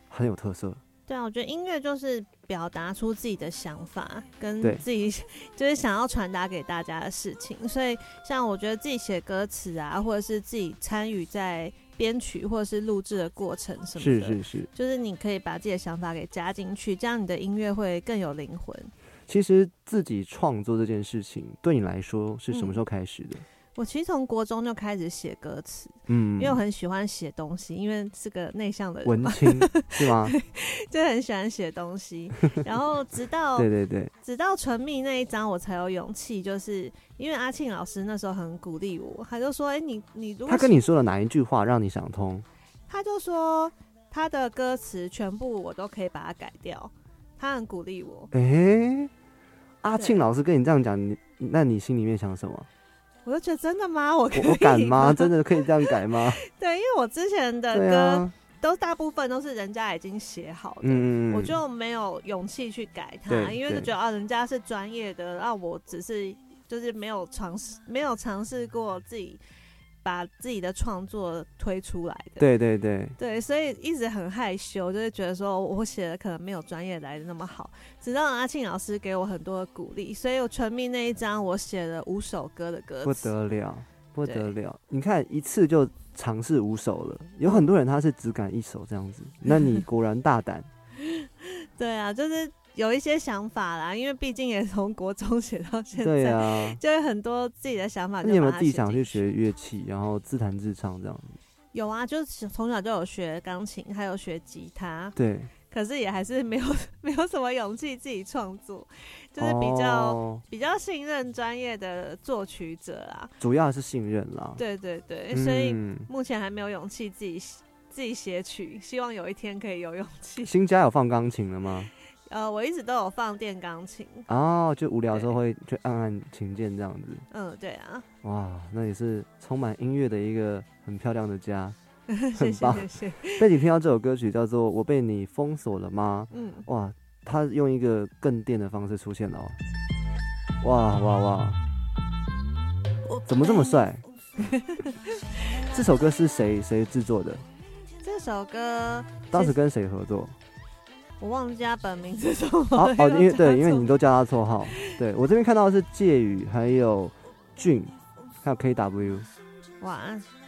很有特色。对啊，我觉得音乐就是表达出自己的想法，跟自己 就是想要传达给大家的事情。所以，像我觉得自己写歌词啊，或者是自己参与在编曲或者是录制的过程什么的，是是是，就是你可以把自己的想法给加进去，这样你的音乐会更有灵魂。其实自己创作这件事情对你来说是什么时候开始的？我其实从国中就开始写歌词，嗯，因为我很喜欢写东西，因为是个内向的文青 是吗？就很喜欢写东西。然后直到 对对对，直到唇蜜那一张，我才有勇气，就是因为阿庆老师那时候很鼓励我，他就说：“哎、你你如果他跟你说了哪一句话让你想通？他就说他的歌词全部我都可以把它改掉，他很鼓励我。诶，阿庆老师跟你这样讲，你那你心里面想什么？我就觉得真的吗？我可以我我敢吗？真的可以这样改吗？对，因为我之前的歌啊，都大部分都是人家已经写好的，嗯，我就没有勇气去改它，因为就对觉得啊，人家是专业的，啊，我只是就是没有尝试，没有尝试过自己把自己的创作推出来的。对对对，对，所以一直很害羞，就是觉得说我写的可能没有专业来的那么好。直到阿庆老师给我很多的鼓励，所以我全民那一张我写了五首歌的歌词不。得了，不得了！你看一次就尝试五首了，有很多人他是只敢一首这样子，那你果然大胆。对啊，就是有一些想法啦，因为毕竟也从国中写到现在，对啊，就会很多自己的想法。那你有没有自己想去？学乐器，然后自弹自唱这样子？有啊，就是从小就有学钢琴，还有学吉他，对，可是也还是没有 没有什么勇气自己创作，就是比较、哦比较信任专业的作曲者啦。主要还是信任啦。对对对，所以嗯，目前还没有勇气自己自己写曲，希望有一天可以有勇气。新家有放钢琴了吗？呃，我一直都有放电钢琴，哦，就无聊的时候会去按按琴键这样子。嗯，对啊，哇，那也是充满音乐的一个很漂亮的家。谢谢棒谢谢，被你听到这首歌曲叫做《我被你封锁了吗》？嗯，哇，他用一个更电的方式出现了哦！哇哇哇，怎么这么帅？这首歌是谁谁制作的？这首歌当时跟谁合作？我忘记他本名是什么了。哦哦，因为对，因为你都叫他绰号。对我这边看到的是介宇，还有俊，还有 KW。错哇，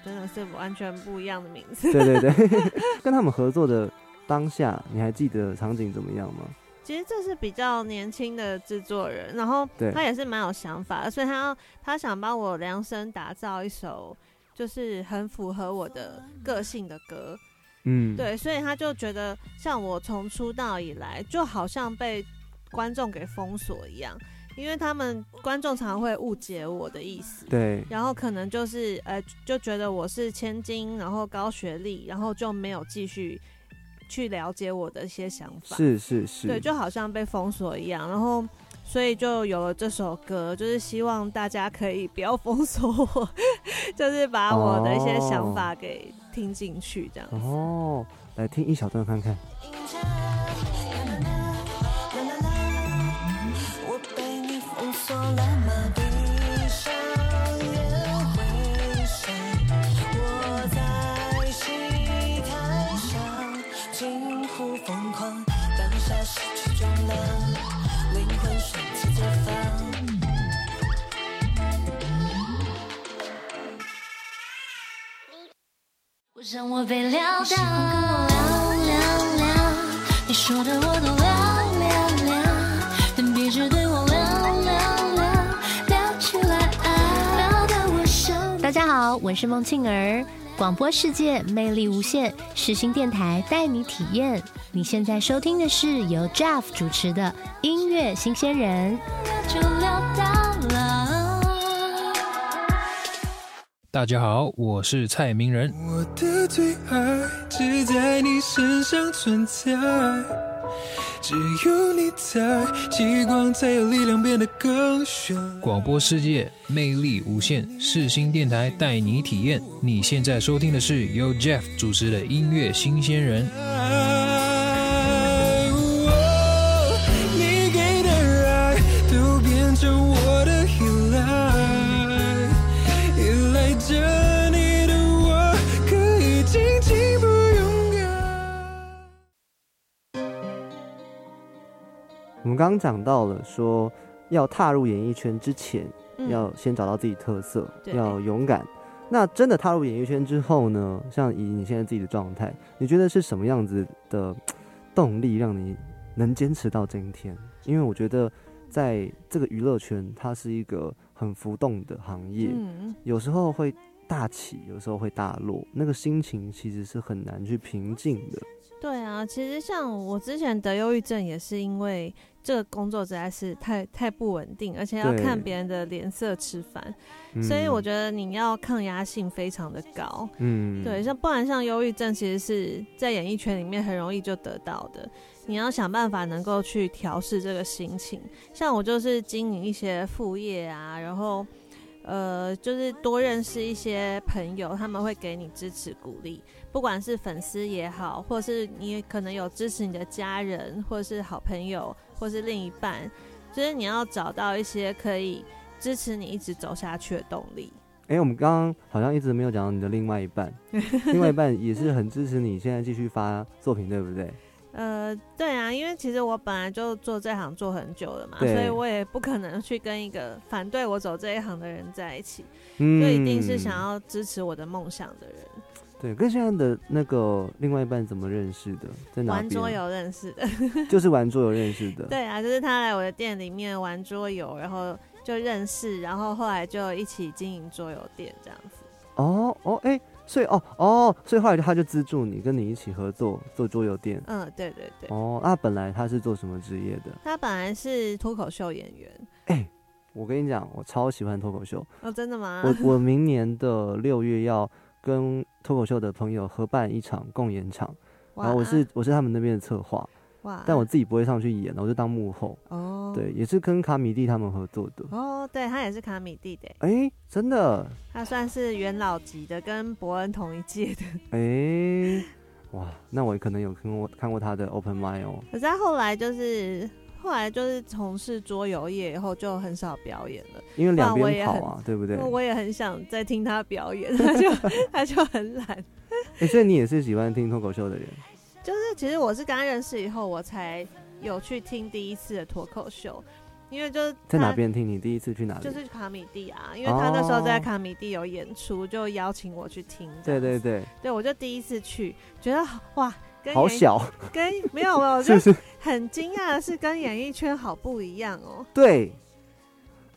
真的是完全不一样的名字。对对对，跟他们合作的当下，你还记得场景怎么样吗？其实这是比较年轻的制作人，然后他也是蛮有想法的，所以他要他想帮我量身打造一首就是很符合我的个性的歌。嗯，，对，所以他就觉得像我从出道以来，就好像被观众给封锁一样，因为他们观众常会误解我的意思。对，然后可能就是呃，就觉得我是千金，然后高学历，然后就没有继续去了解我的一些想法。是是是，对，就好像被封锁一样。然后，所以就有了这首歌，就是希望大家可以不要封锁我，就是把我的一些想法给听进去，这样。哦，来听一小段看看。我被你封锁了吗？闭上眼回神，我在戏台上近乎疯狂，当下失去重量，让我被撩到。你说的我都，但别只对我，起来啊，大家好，我是孟庆儿。广播世界魅力无限，世新电台带你体验。你现在收听的是由 Jeff 主持的音乐新鲜人。就到大家好，我是蔡明仁。我的最爱只在你身上存在，只有你在，极光才有力量变得更绚烂。广播世界魅力无限，世新电台带你体验。你现在收听的是由 Jeff 主持的音乐新鲜人。们刚刚讲到了说，要踏入演艺圈之前，嗯要先找到自己特色，要勇敢。那真的踏入演艺圈之后呢？像以你现在自己的状态，你觉得是什么样子的动力让你能坚持到今天？因为我觉得在这个娱乐圈，它是一个很浮动的行业，嗯，有时候会大起，有时候会大落，那个心情其实是很难去平静的。对啊，其实像我之前得忧郁症，也是因为这个工作实在是太太不稳定，而且要看别人的脸色吃饭，嗯所以我觉得你要抗压性非常的高。嗯，对，像不然像忧郁症，其实是在演艺圈里面很容易就得到的。你要想办法能够去调试这个心情。像我就是经营一些副业啊，然后呃，就是多认识一些朋友，他们会给你支持鼓励，不管是粉丝也好，或是你可能有支持你的家人，或是好朋友，或是另一半，就是你要找到一些可以支持你一直走下去的动力。哎、我们刚刚好像一直没有讲到你的另外一半，另外一半也是很支持你现在继续发作品，对不对？呃，对啊，因为其实我本来就做这行做很久了嘛，所以我也不可能去跟一个反对我走这一行的人在一起，嗯就一定是想要支持我的梦想的人。对，跟现在的那个另外一半怎么认识的？在哪边？玩桌游认识的，就是玩桌游认识的。对啊，就是他来我的店里面玩桌游，然后就认识，然后后来就一起经营桌游店这样子。哦哦，哎、所以哦哦，所以后来他就资助你，跟你一起合作做桌游店。嗯，对对对。哦，那本来他是做什么职业的？他本来是脱口秀演员。哎、我跟你讲，我超喜欢脱口秀。哦，真的吗？我我明年的 六月要跟脱口秀的朋友合办一场共演场，然后我是我是他们那边的策划，哇，但我自己不会上去演，我就当幕后。哦，对，也是跟卡米蒂他们合作的。哦，对他也是卡米蒂的，哎、真的，他算是元老级的，跟伯恩同一届的。哎、哇，那我可能有看过看过他的 Open m i d 哦。可是他后来就是后来就是从事桌游业以后，就很少表演了。因为两不然我也很边跑啊，对不对？我也很想再听他表演，他就 他就很懒。哎、所以你也是喜欢听脱口秀的人。就是其实我是跟他认识以后，我才有去听第一次的脱口秀，因为就是在哪他边听？你第一次去哪里？就是卡米蒂啊，因为他那时候在哦卡米蒂有演出，就邀请我去听。对对对，对，我就第一次去，觉得哇，跟好小，跟没有没有，就是很惊讶的是，跟演艺圈好不一样哦。对，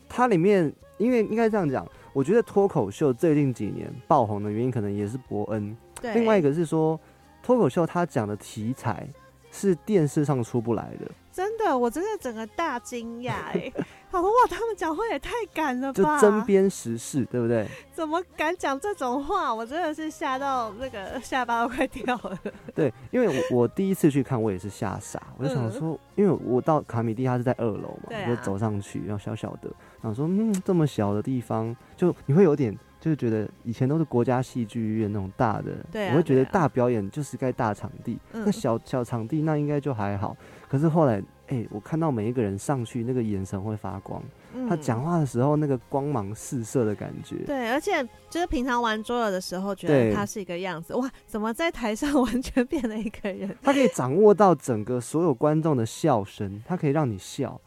它里面因为应该这样讲，我觉得脱口秀最近几年爆红的原因，可能也是伯恩。对，另外一个是说，脱口秀它讲的题材是电视上出不来的，真的，我真的整个大惊讶哎！我说哇，他们讲话也太敢了吧就吧？针砭时事，对不对？怎么敢讲这种话？我真的是吓到那个下巴都快掉了。对，因为我我第一次去看，我也是吓傻，我就想说，因为我到卡米蒂，他是在二楼嘛，我就走上去，然后小小的，想说，嗯，这么小的地方，就你会有点，就是觉得以前都是国家戏剧院那种大的，对啊我会觉得大表演就是该大场地，嗯那小小场地那应该就还好，可是后来，哎、我看到每一个人上去，那个眼神会发光，他嗯。讲话的时候那个光芒四射的感觉，对，而且就是平常玩桌游的时候，觉得他是一个样子，哇，怎么在台上 完全变了一个人？他可以掌握到整个所有观众的笑声，他可以让你笑，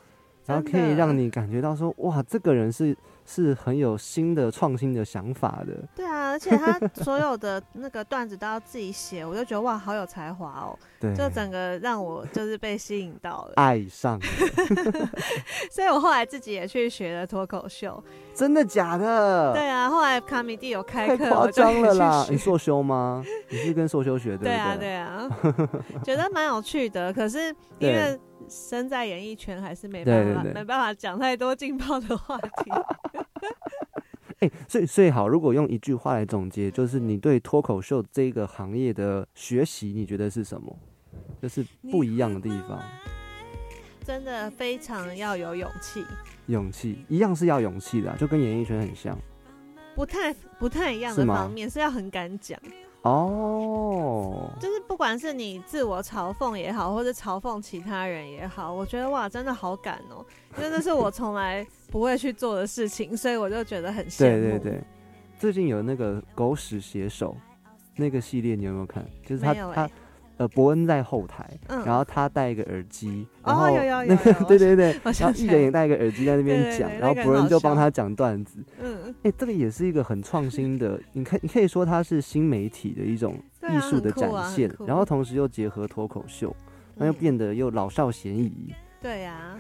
然后可以让你感觉到说，哇，这个人是是很有新的创新的想法的。对啊，而且他所有的那个段子都要自己写，我就觉得哇，好有才华哦。对就整个让我就是被吸引到了，爱上了，所以我后来自己也去学了脱口秀。真的假的？对啊，后来卡米蒂有开太课，夸张了啦！你硕修吗？你是跟硕修学的对啊，对对啊，觉得蛮有趣的。可是因为身在演艺圈，还是没办法，对对对。没办法讲太多劲爆的话题。哎、所以所以好，如果用一句话来总结，就是你对脱口秀这个行业的学习，你觉得是什么？就是不一样的地方，真的非常要有勇气，勇气一样是要勇气的啊、就跟演艺圈很像。不太不太一样的方面是要很敢讲，哦。就是不管是你自我嘲讽也好，或者嘲讽其他人也好，我觉得哇，真的好敢哦，因为那是我从来不会去做的事情，所以我就觉得很羡慕。对对对，最近有那个狗屎写手那个系列，你有没有看？就是他他呃，伯恩在后台，嗯然后他戴一个耳机，然哦后那个对对对，然后艺人也戴一个耳机在那边讲，然后伯恩就帮他讲段子。嗯，哎、这个也是一个很创新的，你可你可以说它是新媒体的一种艺术的展现，然后同时又结合脱口秀，那又嗯变得又老少咸宜。对呀、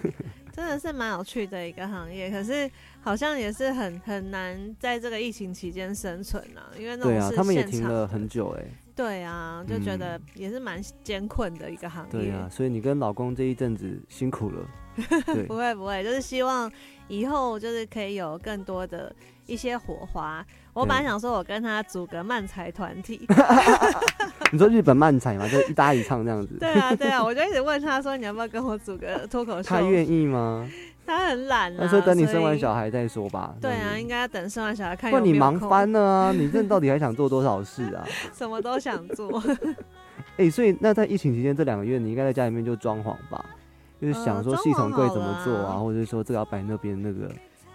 真的是蛮有趣的一个行业，可是好像也是很很难在这个疫情期间生存啊，因为那种对啊，他们也停了很久哎、对啊，就觉得也是蛮艰困的一个行业。对啊，所以你跟老公这一阵子辛苦了。对不会不会，就是希望以后就是可以有更多的一些火花。我本来想说，我跟他组个漫才团体。你说日本漫才嘛，就一搭一唱这样子。对啊对啊，我就一直问他说，你要不要跟我组个脱口秀？他愿意吗？他很懒啊。他说等你生完小孩再说吧。对啊，应该要等生完小孩看不然你忙翻了啊！你这到底还想做多少事啊？什么都想做。哎、所以那在疫情期间这两个月，你应该在家里面就装潢吧？就是想呃说系统柜怎么做啊，或者是说这个要摆那边那个。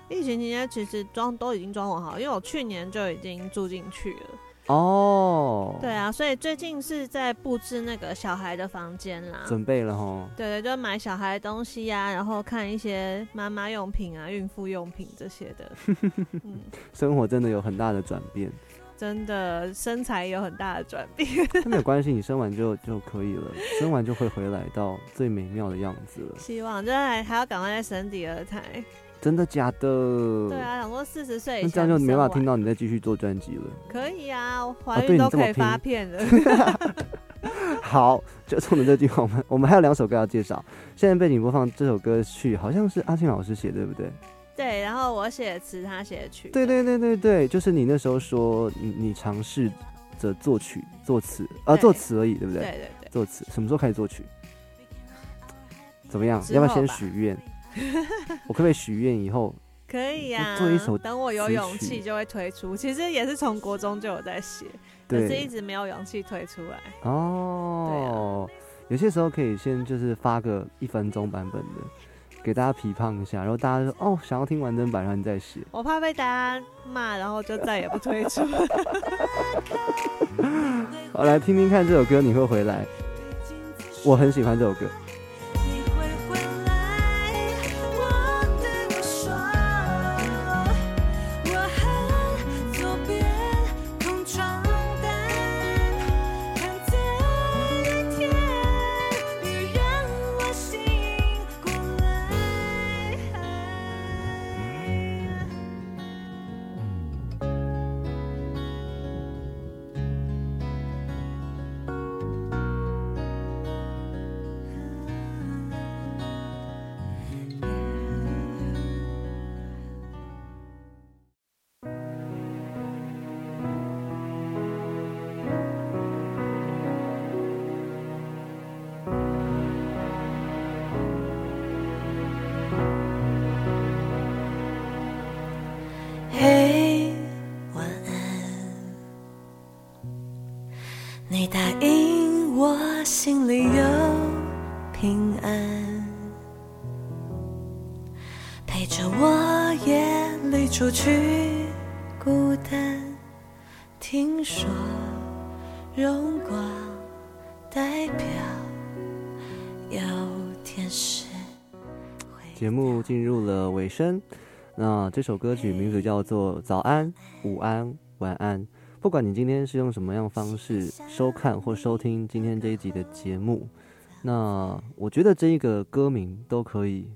疫情期间其实装都已经装潢好，因为我去年就已经住进去了。哦，对啊，所以最近是在布置那个小孩的房间啦。准备了哈。对对，就买小孩的东西呀、然后看一些妈妈用品啊、孕妇用品这些的。嗯，生活真的有很大的转变，真的身材有很大的转变。那没有关系，你生完就就可以了，生完就会回来到最美妙的样子了。希望就是还还要赶快再生第二胎。真的假的？对啊，想说四十岁以那这样就没办法听到你再继续做专辑了。可以啊，我怀孕都可以发片的。好，就冲着这句话，我们我们还有两首歌要介绍。现在背景播放这首歌曲，好像是阿庆老师写，对不对？对，然后我写词，他写曲。对对对对对，就是你那时候说你你尝试着作曲作词，呃，作词而已，对不对？对对对作词什么时候开始作曲？怎么样？要不要先许愿？我可不可以许愿以后？可以呀、做一首等我有勇曲气就会推出。其实也是从国中就有在写，可是一直没有勇气推出来。哦，有些时候可以先就是发个一分钟版本的，给大家批判一下，然后大家说哦想要听完整版，然后你再写。我怕被大家骂，然后就再也不推出。好，来听听看这首歌，你会回来。我很喜欢这首歌。这首歌曲名字叫做《早安、午安、晚安》。不管你今天是用什么样方式收看或收听今天这一集的节目，那我觉得这一个歌名都可以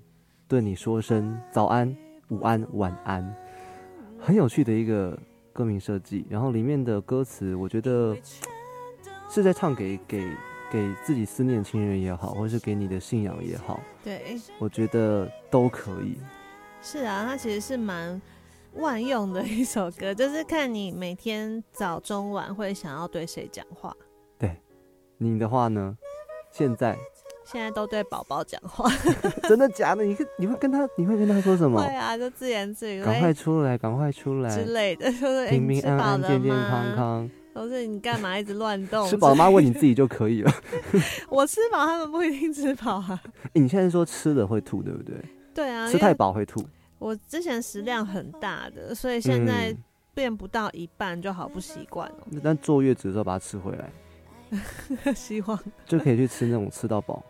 对你说声早安、午安、晚安。很有趣的一个歌名设计，然后里面的歌词，我觉得是在唱给给给自己思念亲人也好，或是给你的信仰也好，对，我觉得都可以。是啊，它其实是蛮万用的一首歌，就是看你每天早中晚会想要对谁讲话。对你的话呢？现在现在都对宝宝讲话，真的假的？你会你会跟他你会跟他说什么对？啊，就自言自语，赶快出来，赶快出来，之类的，就是哎平平安安、健健康康。都是你干嘛一直乱动？吃饱妈？问你自己就可以了。我吃饱，他们不一定吃饱啊。欸你现在说吃了会吐，对不对？对啊，吃太饱会吐。我之前食量很大的，所以现在嗯变不到一半就好不习惯哦。但坐月子的时候把它吃回来，希望就可以去吃那种吃到饱，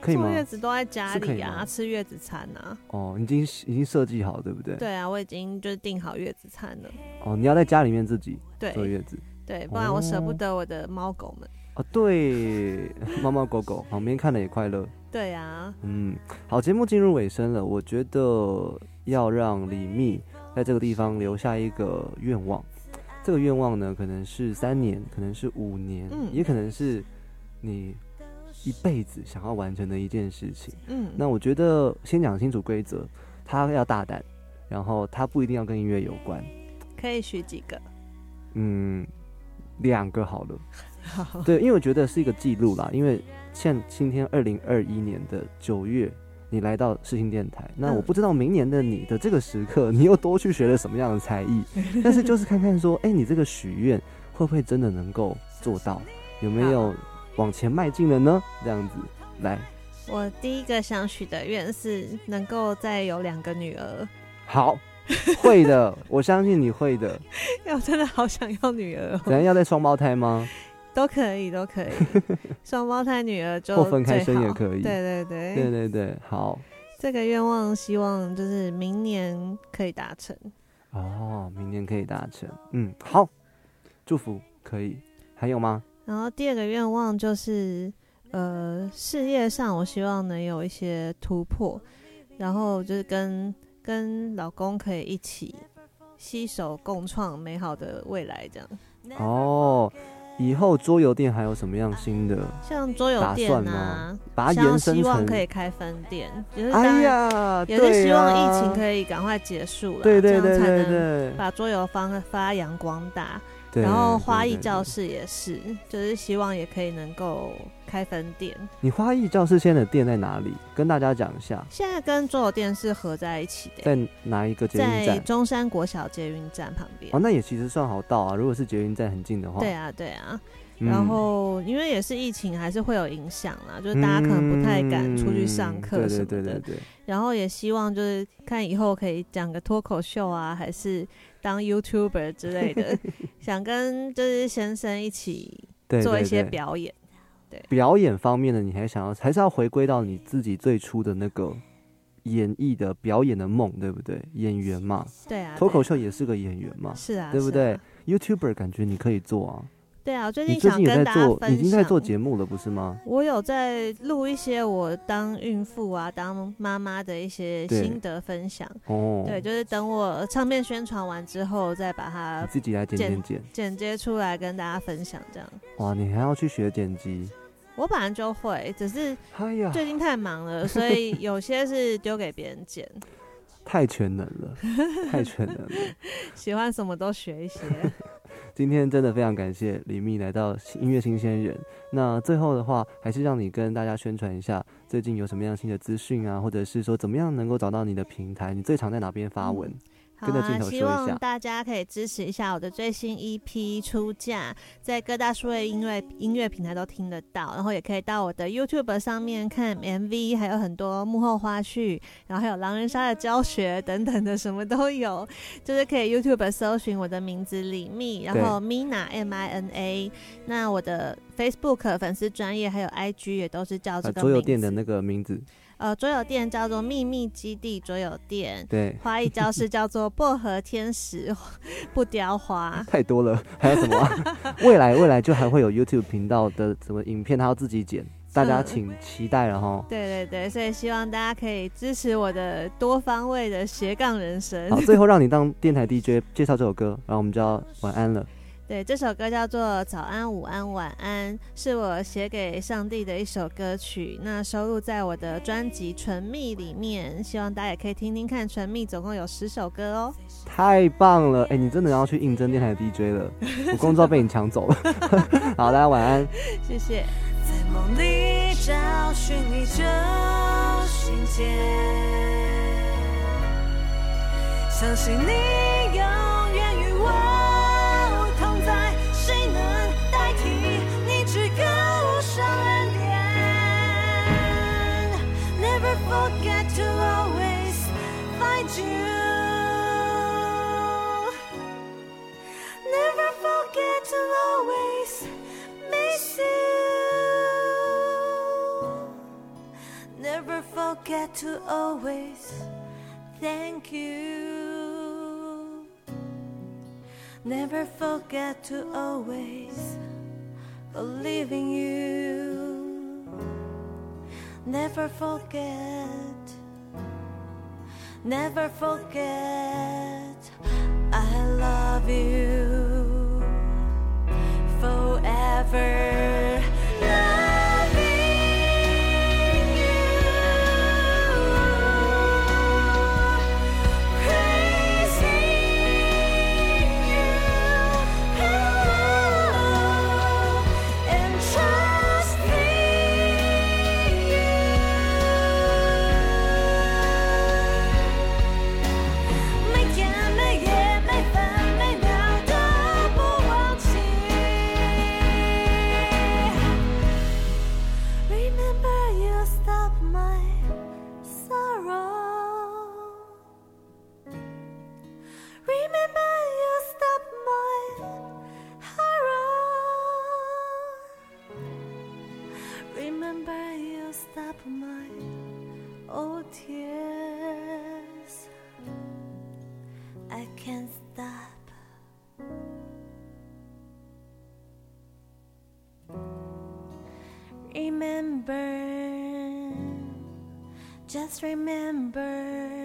可以吗坐？月子都在家里啊，吃月子餐啊。哦，已经已经设计好，对不对？。对啊，我已经就是订好月子餐了。哦，你要在家里面自己对坐月子。对，不然我舍不哦得我的猫狗们。哦，对，猫猫狗狗旁边看了也快乐。对啊，嗯，好，节目进入尾声了，我觉得要让李密在这个地方留下一个愿望。这个愿望呢，可能是三年，可能是五年，嗯也可能是你一辈子想要完成的一件事情。嗯，那我觉得先讲清楚规则，他要大胆，然后他不一定要跟音乐有关。可以许几个？嗯，两个好了。好，对，因为我觉得是一个记录啦。因为像今天二零二一年的九月，你来到世新电台，那嗯我不知道明年的你的这个时刻，你又多去学了什么样的才艺？但是就是看看说，哎、你这个许愿会不会真的能够做到？有没有往前迈进了呢？这样子，来，我第一个想许的愿是能够再有两个女儿，好，会的，我相信你会的。因为我真的好想要女儿、怎样哦，要再双胞胎吗？都可以，都可以，双胞胎女儿就或分开生也可以对对对，对对对，好。这个愿望希望就是明年可以达成。哦，明年可以达成。嗯，好，祝福可以。还有吗？然后第二个愿望就是，呃，事业上我希望能有一些突破，然后就是跟跟老公可以一起携手共创美好的未来，这样。哦，以后桌游店还有什么样新的？像桌游店算啊吗，把它延伸希望成可以开分店，也是当哎呀，也是希望疫情可以赶快结束了，对对对对这样才能对把桌游发发扬光大。然后花艺教室也是，就是希望也可以能够开分店。你花艺教室现在的店在哪里？跟大家讲一下，现在跟桌游店是合在一起的，在哪一个捷运在站？中山国小捷运站旁边。哦，那也其实算好到啊。如果是捷运站很近的话，对啊，对啊。嗯然后因为也是疫情，还是会有影响啦，就是大家可能不太敢出去上课嗯什么的。对对对对对，然后也希望就是看以后可以讲个脱口秀啊，还是当 YouTuber 之类的，想跟就是先生一起做一些对表演。对，表演方面的，你还想要还是要回归到你自己最初的那个演绎的表演的梦，对不对？演员嘛，对啊，脱口秀也是个演员嘛，是啊，对不对啊？？YouTuber 感觉你可以做啊，对啊，最近想跟在做，大家分享，已经在做节目了，不是吗？我有在录一些我当孕妇啊、当妈妈的一些心得分享。哦，对，就是等我唱片宣传完之后，再把它自己来剪剪剪。剪接出来跟大家分享。这样，哇，你还要去学剪辑？我本来就会，只是最近太忙了，所以有些是丢给别人剪，太全能了，太全能了。喜欢什么都学一些。今天真的非常感谢李密来到音乐新鲜人。那最后的话，还是让你跟大家宣传一下，最近有什么样新的资讯啊，或者是说怎么样能够找到你的平台？你最常在哪边发文？跟着镜，头希说一下。望大家可以支持一下我的最新 EP 出价，在各大数位音乐音乐平台都听得到，然后也可以到我的 YouTube 上面看 MV，还有很多幕后花絮，然后还有狼人杀的教学等等的，什么都有，就是可以 YouTube 搜寻我的名字李密，然后 Mina M I N A，那我的 Facebook 粉丝专业还有 IG 也都是叫这呃，个桌游店的那个名字，呃，桌游店叫做秘密基地桌游店，对花艺教室叫做薄荷天使 不雕花。太多了，还有什么啊、未来未来就还会有 YouTube 频道的什么影片，他要自己剪，大家嗯请期待了哈。对对对，所以希望大家可以支持我的多方位的斜杠人生。好，最后让你当电台 DJ 介绍这首歌，然后我们就要晚安了。对，这首歌叫做《早安、午安、晚安》，是我写给上帝的一首歌曲。那收录在我的专辑《唇蜜》里面，希望大家也可以听听看。《唇蜜》总共有十首歌哦。太棒了！哎、你真的要去应征电台 DJ 了，我工作被你抢走了。好，大家晚安。谢谢。在梦里找寻你这心间，相信你永 forget to always find you. Never forget to always miss you. Never forget to always thank you. Never forget to always believe in you. Never forget. Never forget I love you forever. Just remember,